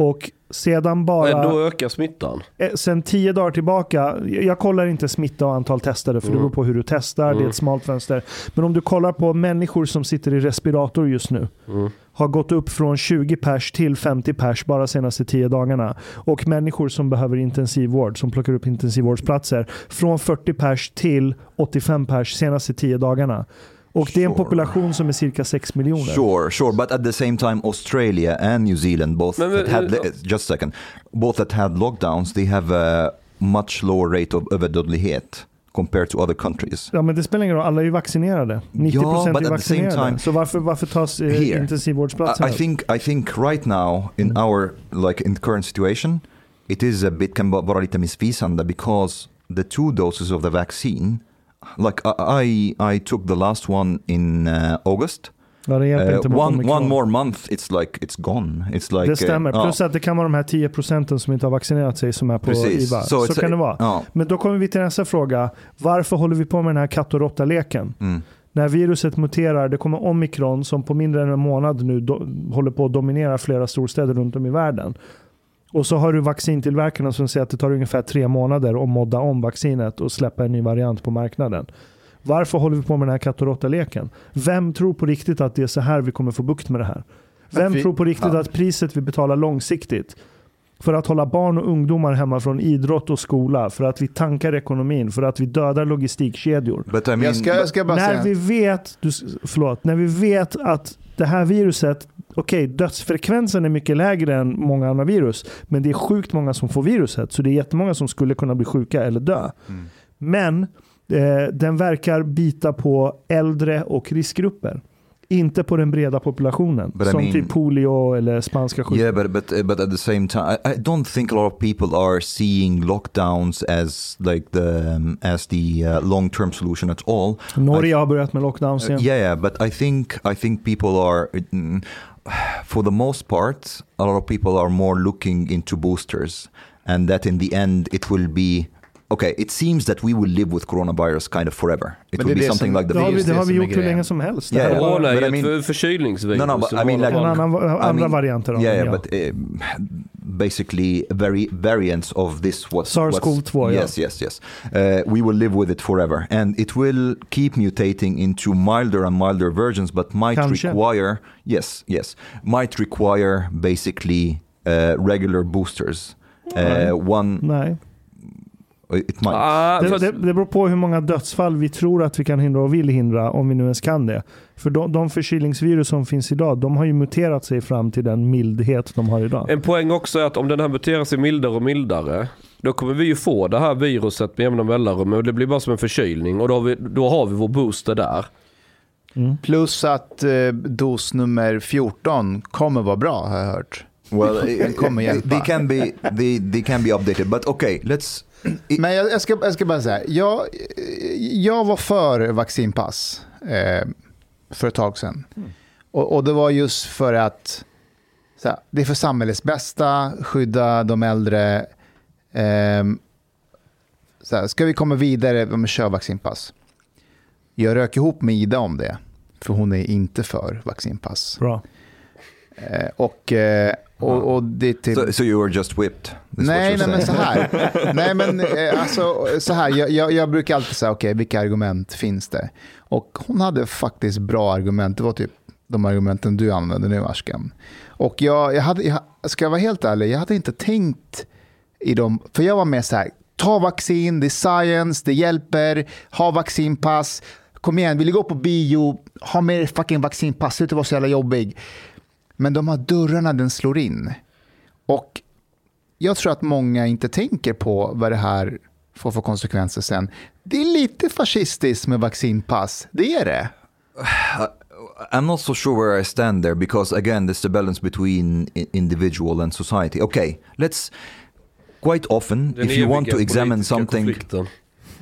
S3: Och sedan bara...
S1: Men då ökar smittan.
S3: Eh, Sen tio dagar tillbaka, jag kollar inte smitta och antal testade för det beror på hur du testar, det är
S1: Mm.
S3: ett smalt fönster. Men om du kollar på människor som sitter i respirator just nu,
S1: Mm.
S3: har gått upp från 20 pers till 50 pers bara senaste 10 dagarna. Och människor som behöver intensivvård, som plockar upp intensivvårdsplatser, från 40 pers till 85 pers senaste 10 dagarna. Och det är en population som är cirka 6 miljoner.
S4: Sure, sure, but at the same time, Australia and New Zealand both
S1: Men- men-
S4: that had
S1: men-
S4: just a second, both that had lockdowns. They have a much lower rate of överdödlighet compared to other countries.
S3: Ja men det spelar ingen roll, alla är ju vaccinerade. 90%
S4: but
S3: är
S4: at the same
S3: vaccinerade.
S4: time-
S3: Så varför, varför tas eh,
S4: Here,
S3: intensivvårdsplatserna
S4: I, I think I think right now in our like in the current situation, it is a bit kan vara lite missvisande because the two doses of the vaccine, like I I, took the last one in uh, August.
S3: Ja, det hjälper
S4: Uh,
S3: inte
S4: one
S3: omikron.
S4: one more month, it's like it's gone. It's like
S3: Det
S4: uh,
S3: stämmer.
S4: ja.
S3: Plus att det kan vara de här 10 procenten som inte har vaccinerat sig som är på
S4: Precis.
S3: IVA. Så,
S4: it's-
S3: kan det vara. Men då kommer vi till nästa fråga. Varför håller vi på med den här katt och råtta-leken?
S4: Mm.
S3: När viruset muterar, det kommer omikron som på mindre än en månad nu do, håller på att dominera flera storstäder runt om i världen. Och så har du vaccintillverkarna som säger att det tar ungefär tre månader att modda om vaccinet och släppa en ny variant på marknaden. Varför håller vi på med den här katt och råtta-leken? Vem tror på riktigt att det är så här vi kommer få bukt med det här? Vem
S2: vi-
S3: tror på riktigt
S2: ja.
S3: att priset vi betalar långsiktigt för att hålla barn och ungdomar hemma från idrott och skola, för att vi tankar ekonomin, för att vi dödar logistikkedjor.
S4: But I mean,
S2: Jag ska, jag ska bara
S3: När
S2: säga...
S3: vi vet, du, förlåt, när vi vet att det här viruset, okej dödsfrekvensen är mycket lägre än många andra virus, men det är sjukt många som får viruset, så det är jättemånga som skulle kunna bli sjuka eller dö.
S4: Mm.
S3: Men eh, den verkar bita på äldre och riskgrupper. Inte på den breda populationen.
S4: But I
S3: som
S4: mean-
S3: typ polio eller spanska sjukan.
S4: Yeah, but but uh, but at the same time, I, I don't think a lot of people are seeing lockdowns as like the um, as the uh, long term solution at all.
S3: Norge har börjat med lockdowns
S4: Uh,
S3: igen.
S4: yeah, yeah, but I think I think people are, mm, for the most part, a lot of people are more looking into boosters, and that in the end it will be. Okay, it seems that we will live with coronavirus kind of forever. It
S2: Men
S4: will be something
S2: som-
S4: like the
S3: Det har vi, det
S2: det
S3: har vi gjort hur länge som helst.
S4: Yeah, yeah.
S1: Corona är
S4: but I
S1: ju
S4: mean-
S1: ett för- förkylningsvirus.
S4: No, no, but I mean, like-
S3: annan, andra
S4: mean-
S3: varianter av
S4: yeah, yeah,
S3: ja.
S4: but um, basically very variants of this what
S3: SARS-CoV-2, yeah.
S4: Yes, yes, yes. Uh, we will live with it forever, and it will keep mutating into milder and milder versions, but might
S3: Kanske.
S4: require yes, yes, might require basically uh, regular boosters. Uh, one,
S3: Nej.
S4: It might.
S1: Ah,
S3: Det, det, det beror på hur många dödsfall vi tror att vi kan hindra och vill hindra, om vi nu ens kan det. För de, de förkylningsvirus som finns idag, de har ju muterat sig fram till den mildhet de har idag.
S1: En poäng också är att om den här muterar sig mildare och mildare, då kommer vi ju få det här viruset med jämna mellanrum. Och det blir bara som en förkylning och då har vi, då har vi vår booster där.
S2: Plus att eh, dos nummer 14 kommer vara bra har jag hört.
S4: well,
S2: Den kommer hjälpa.
S4: they can be they, they can be updated, but okay, let's.
S2: Men jag, jag, ska, jag ska bara säga, jag, jag var för vaccinpass eh, för ett tag sedan. Och, och det var just för att här, det är för samhällets bästa, skydda de äldre. Eh, så här, ska vi komma vidare, ja, kör vaccinpass. Jag rök ihop med Ida om det, för hon är inte för vaccinpass.
S3: Bra.
S2: Eh, och, eh, och, och det typ...
S4: So, so you were just whipped.
S2: Nej, nej, men så här. nej, men eh, alltså, så här. Jag, jag, jag brukar alltid säga, okej, vilka argument finns det? Och hon hade faktiskt bra argument. Det var typ de argumenten du använder nu, Ashkan. Och jag, jag hade, jag, ska jag vara helt ärlig, jag hade inte tänkt i dem, för jag var med så här, ta vaccin, det är science, det hjälper, ha vaccinpass, kom igen, vill du gå på bio, ha med fucking vaccinpass, sluta vara så jävla jobbig. Men de här dörrarna den slår in. Och jag tror att många inte tänker på vad det här får för konsekvenser sen. Det är lite fascistiskt med vaccinpass, det är det.
S4: I'm not so sure where I stand there because again, there's the balance between individual and society. Okay, let's quite often,
S1: Den
S4: if you want to examine something.
S1: konflikten.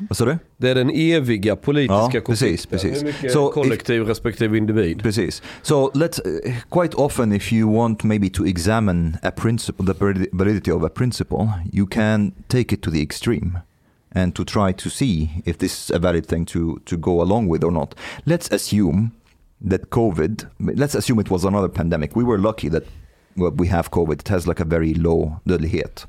S4: Vad sa du?
S1: Det är den eviga politiska
S4: Ja, precis,
S1: konflikten.
S4: precis.
S1: Hur mycket
S4: Så
S1: kollektiv respektive individ?
S4: Precis. So let's uh, quite often, if you want maybe to examine a principle, the validi- validity of a principle, you can take it to the extreme and to try to see if this is a valid thing to to go along with or not. Let's assume that COVID. Let's assume it was another pandemic. We were lucky that well, we have COVID. It has like a very low dödlighet.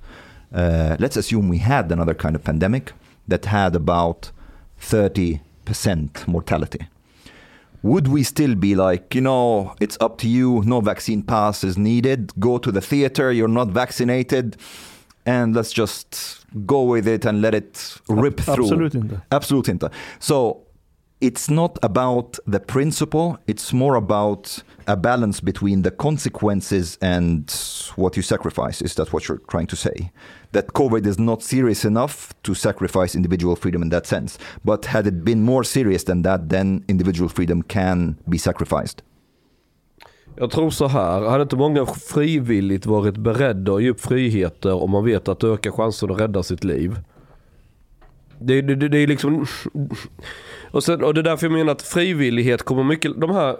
S4: Uh, let's assume we had another kind of pandemic that had about 30% mortality would we still be like, you know, it's up to you, no vaccine pass is needed, go to the theater, you're not vaccinated, and let's just go with it and let it rip through?
S3: Absolut inte.
S4: Absolut inte. So it's not about the principle, it's more about a balance between the consequences and what you sacrifice. Is that what you're trying to say? That COVID is not serious enough to sacrifice individual freedom in that sense. But had it been more serious than that, then individual freedom can be sacrificed.
S1: Jag tror så här, hade inte många frivilligt varit beredda att ge upp friheter om man vet att det ökar chansen att rädda sitt liv? Det, det, det, det är liksom... Och, sen, och det är därför jag menar att frivillighet kommer mycket... De här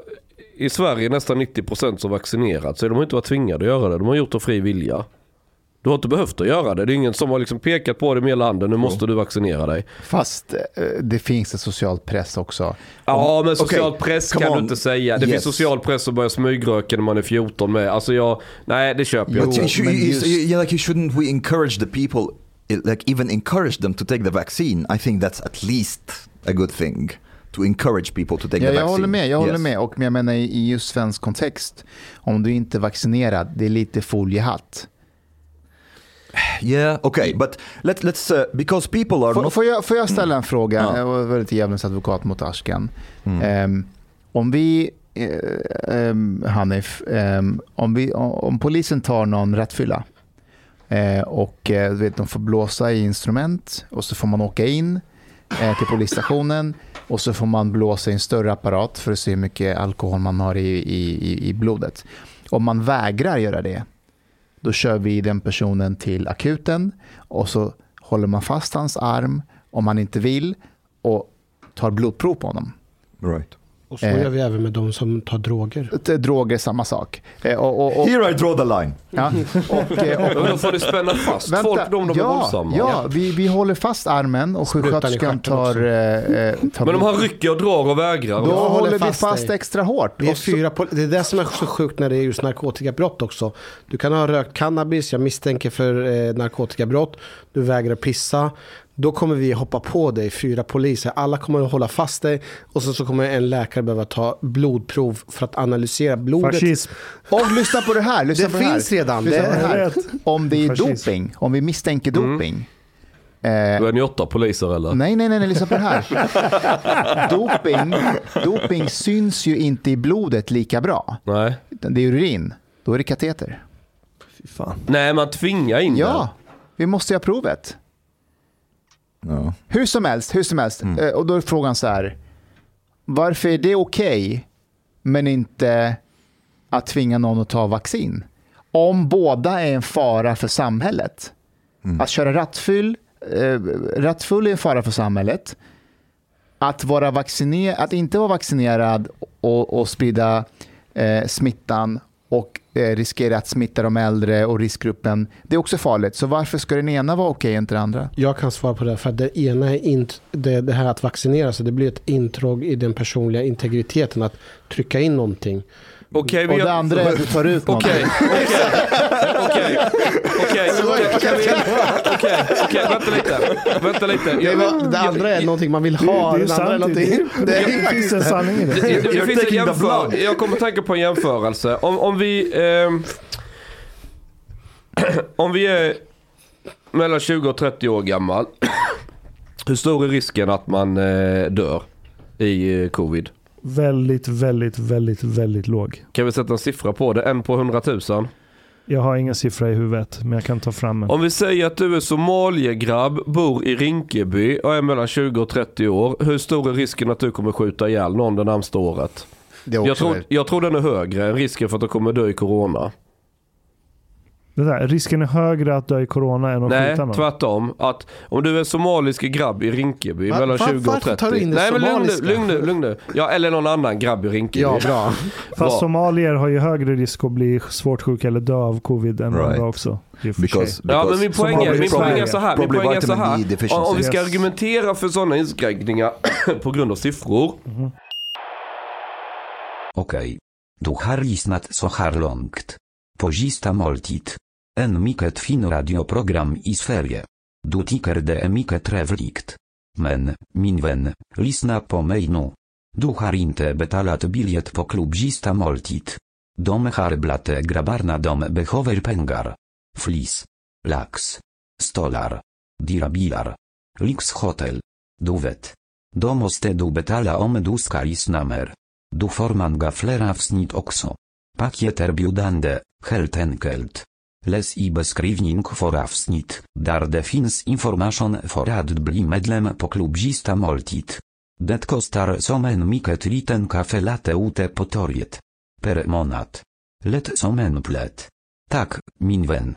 S1: i Sverige nästan 90% som vaccinerat så de har inte varit tvingade att göra det. De har gjort det av fri vilja. Du har inte behövt att göra det. Det är ingen som har liksom pekat på det med hela handen. Nu måste du vaccinera dig.
S2: Fast eh, det finns ett socialt press också.
S1: Ja men social
S4: Okej,
S1: press kan du
S4: on.
S1: inte säga. Det
S4: Yes.
S1: finns social press att börja smygröka när man är 14 med. Alltså jag, nej det köper jag
S2: Jo,
S1: inte.
S2: Just-
S4: you- yeah, like you shouldn't we encourage the people, like even encourage them to take the vaccine? I think that's at least a good thing to encourage people to take
S2: Ja,
S4: the
S2: jag
S4: vaccine.
S2: håller med, jag håller
S4: Yes.
S2: med. Och jag menar i just svensk kontext, om du inte är vaccinerad, det är lite foliehatt.
S4: Yeah, okay, but let, let's uh, because people are
S2: Får,
S4: not.
S2: får, jag, får jag ställa en fråga?
S4: Ja.
S2: Jag var lite djävulens advokat mot Ashkan.
S4: Mm.
S2: Ehm, om vi, ehm, Hanif, ehm, om, vi, om, polisen tar någon rattfylla eh, och du vet, de får blåsa i instrument och så får man åka in Eh, till polisstationen och så får man blåsa i en större apparat för att se hur mycket alkohol man har i, i, i- blodet. Om man vägrar göra det, då kör vi den personen till akuten och så håller man fast hans arm om han inte vill och tar blodprov på honom.
S4: Right.
S5: Och så
S2: Eh.
S5: gör vi även med de som tar droger.
S2: Det- Droger är samma sak. Eh, Och, och, och,
S4: Here I draw the line.
S2: ja, och, eh, och,
S1: då får du spänna fast folk om de är
S2: ja,
S1: våldsamma.
S2: ja vi, vi håller fast armen och sjuksköterskan tar, eh, eh, tar
S1: Men om han rycker och drar och vägrar.
S2: Då
S5: håller
S2: håller vi
S5: fast
S2: fast
S5: dig.
S2: extra hårt.
S5: Vi är fyra det är det som är så sjukt när det är just narkotikabrott också. Du kan ha rökt cannabis, jag misstänker för eh, narkotikabrott. Du vägrar pissa. Då kommer vi hoppa på dig, fyra poliser. Alla kommer att hålla fast dig. Och så, så kommer en läkare behöva ta blodprov för att analysera blodet.
S3: Fascism.
S2: Och lyssna på det här. Lyssna
S5: Det
S2: på det här.
S5: finns redan.
S2: Lyssna
S5: Det
S2: på det. Om det är
S3: Fascism.
S2: doping, om vi misstänker doping. Eh,
S1: Då är ni åtta poliser eller?
S2: Nej, nej, nej, nej, lyssna på det här. doping, doping syns ju inte i blodet lika bra.
S1: Nej.
S2: Det är urin. Då är det kateter.
S3: Fy fan.
S1: Nej, man tvingar in
S2: Ja, vi måste göra provet.
S4: No.
S2: Hur som helst, hur som helst. Eh, Och då är frågan så här. Varför är det okej, men inte att tvinga någon att ta vaccin? Om båda är en fara för samhället. Att köra rattfull, eh, rattfull är en fara för samhället. Att, vara vacciner, att inte vara vaccinerad och, och sprida eh, smittan eh, riskera att smitta de äldre och riskgruppen, det är också farligt. Så varför ska den ena vara okej och inte den andra?
S5: Jag kan svara på det, för att det ena är int- det, det här att vaccinera sig, det blir ett intrång i den personliga integriteten att trycka in någonting.
S1: Okej,
S2: Och det andra är att du tar ut någonting.
S1: Okej, okej. Okej, okej, okej, okej, vänta lite. Vänta lite.
S5: Det,
S1: Jag-
S5: var, det andra är någonting man vill ha.
S3: Det är
S5: det andra är
S3: sant. Det,
S5: någonting.
S3: det,
S5: är
S3: det
S5: faktiskt
S3: finns en
S5: det.
S3: sanning i det.
S1: Det, det, det finns en jämför... Jag kommer att tänka på en jämförelse. Om, om vi... ehm, om vi är mellan 20 och 30 år gammal. Hur stor är risken att man eh, dör i eh, covid?
S3: Väldigt, väldigt, väldigt, väldigt låg.
S1: Kan vi sätta en siffra på det? En på 100 000?
S3: Jag har ingen siffra i huvudet, men jag kan ta fram en.
S1: Om vi säger att du är somaliegrabb, bor i Rinkeby och är mellan 20 och 30 år. Hur stor är risken att du kommer skjuta ihjäl någon det närmsta året?
S2: Det
S1: Jag tror, jag tror den är högre än risken för att du kommer dö i corona.
S3: Det där, risken är högre att dö i corona än att
S1: Nej,
S3: skjuta någon.
S1: tvärtom. Att om du är somalisk grabb i Rinkeby
S5: Va-
S1: mellan
S5: va-
S1: 20 och
S5: varför
S1: 30.
S5: tar du in det
S1: Nej men lugn nu, lugn nu, lugn nu. Ja, eller någon annan grabb i Rinkeby.
S5: Ja, bra.
S3: Fast
S1: Bra.
S3: somalier har ju högre risk att bli svårt sjuka eller dö av covid än
S4: Right.
S3: andra också.
S4: Because,
S3: sig.
S1: Ja men min poäng är, min poäng är så här. Min poäng är så här. Om vi ska argumentera för sådana inskränkningar på grund av siffror.
S6: Okej. Du har lyssnat så här långt. På sista måltid. En mycket fin radioprogram i Sverige. Du tycker det är mycket trevligt. Men, min vän, lyssna på mig nu. Du har inte betalat biljett på klubb sista måltid. De har blate grabbarna de behöver pengar. Flis. Lax. Stolar. Dirabilar. Lyxhotel. Du vet. Då måste du betala om du ska lyssna mer. Du får många fler avsnitt också. Paket erbjudande, helt enkelt. Les ibes krivning for avsnit, dar defins information for ad bli medlem po klubzista moltit. Detko star somen miket liten kafe late ute potoriet. Per monat. Let somen plet. Tak, minwen.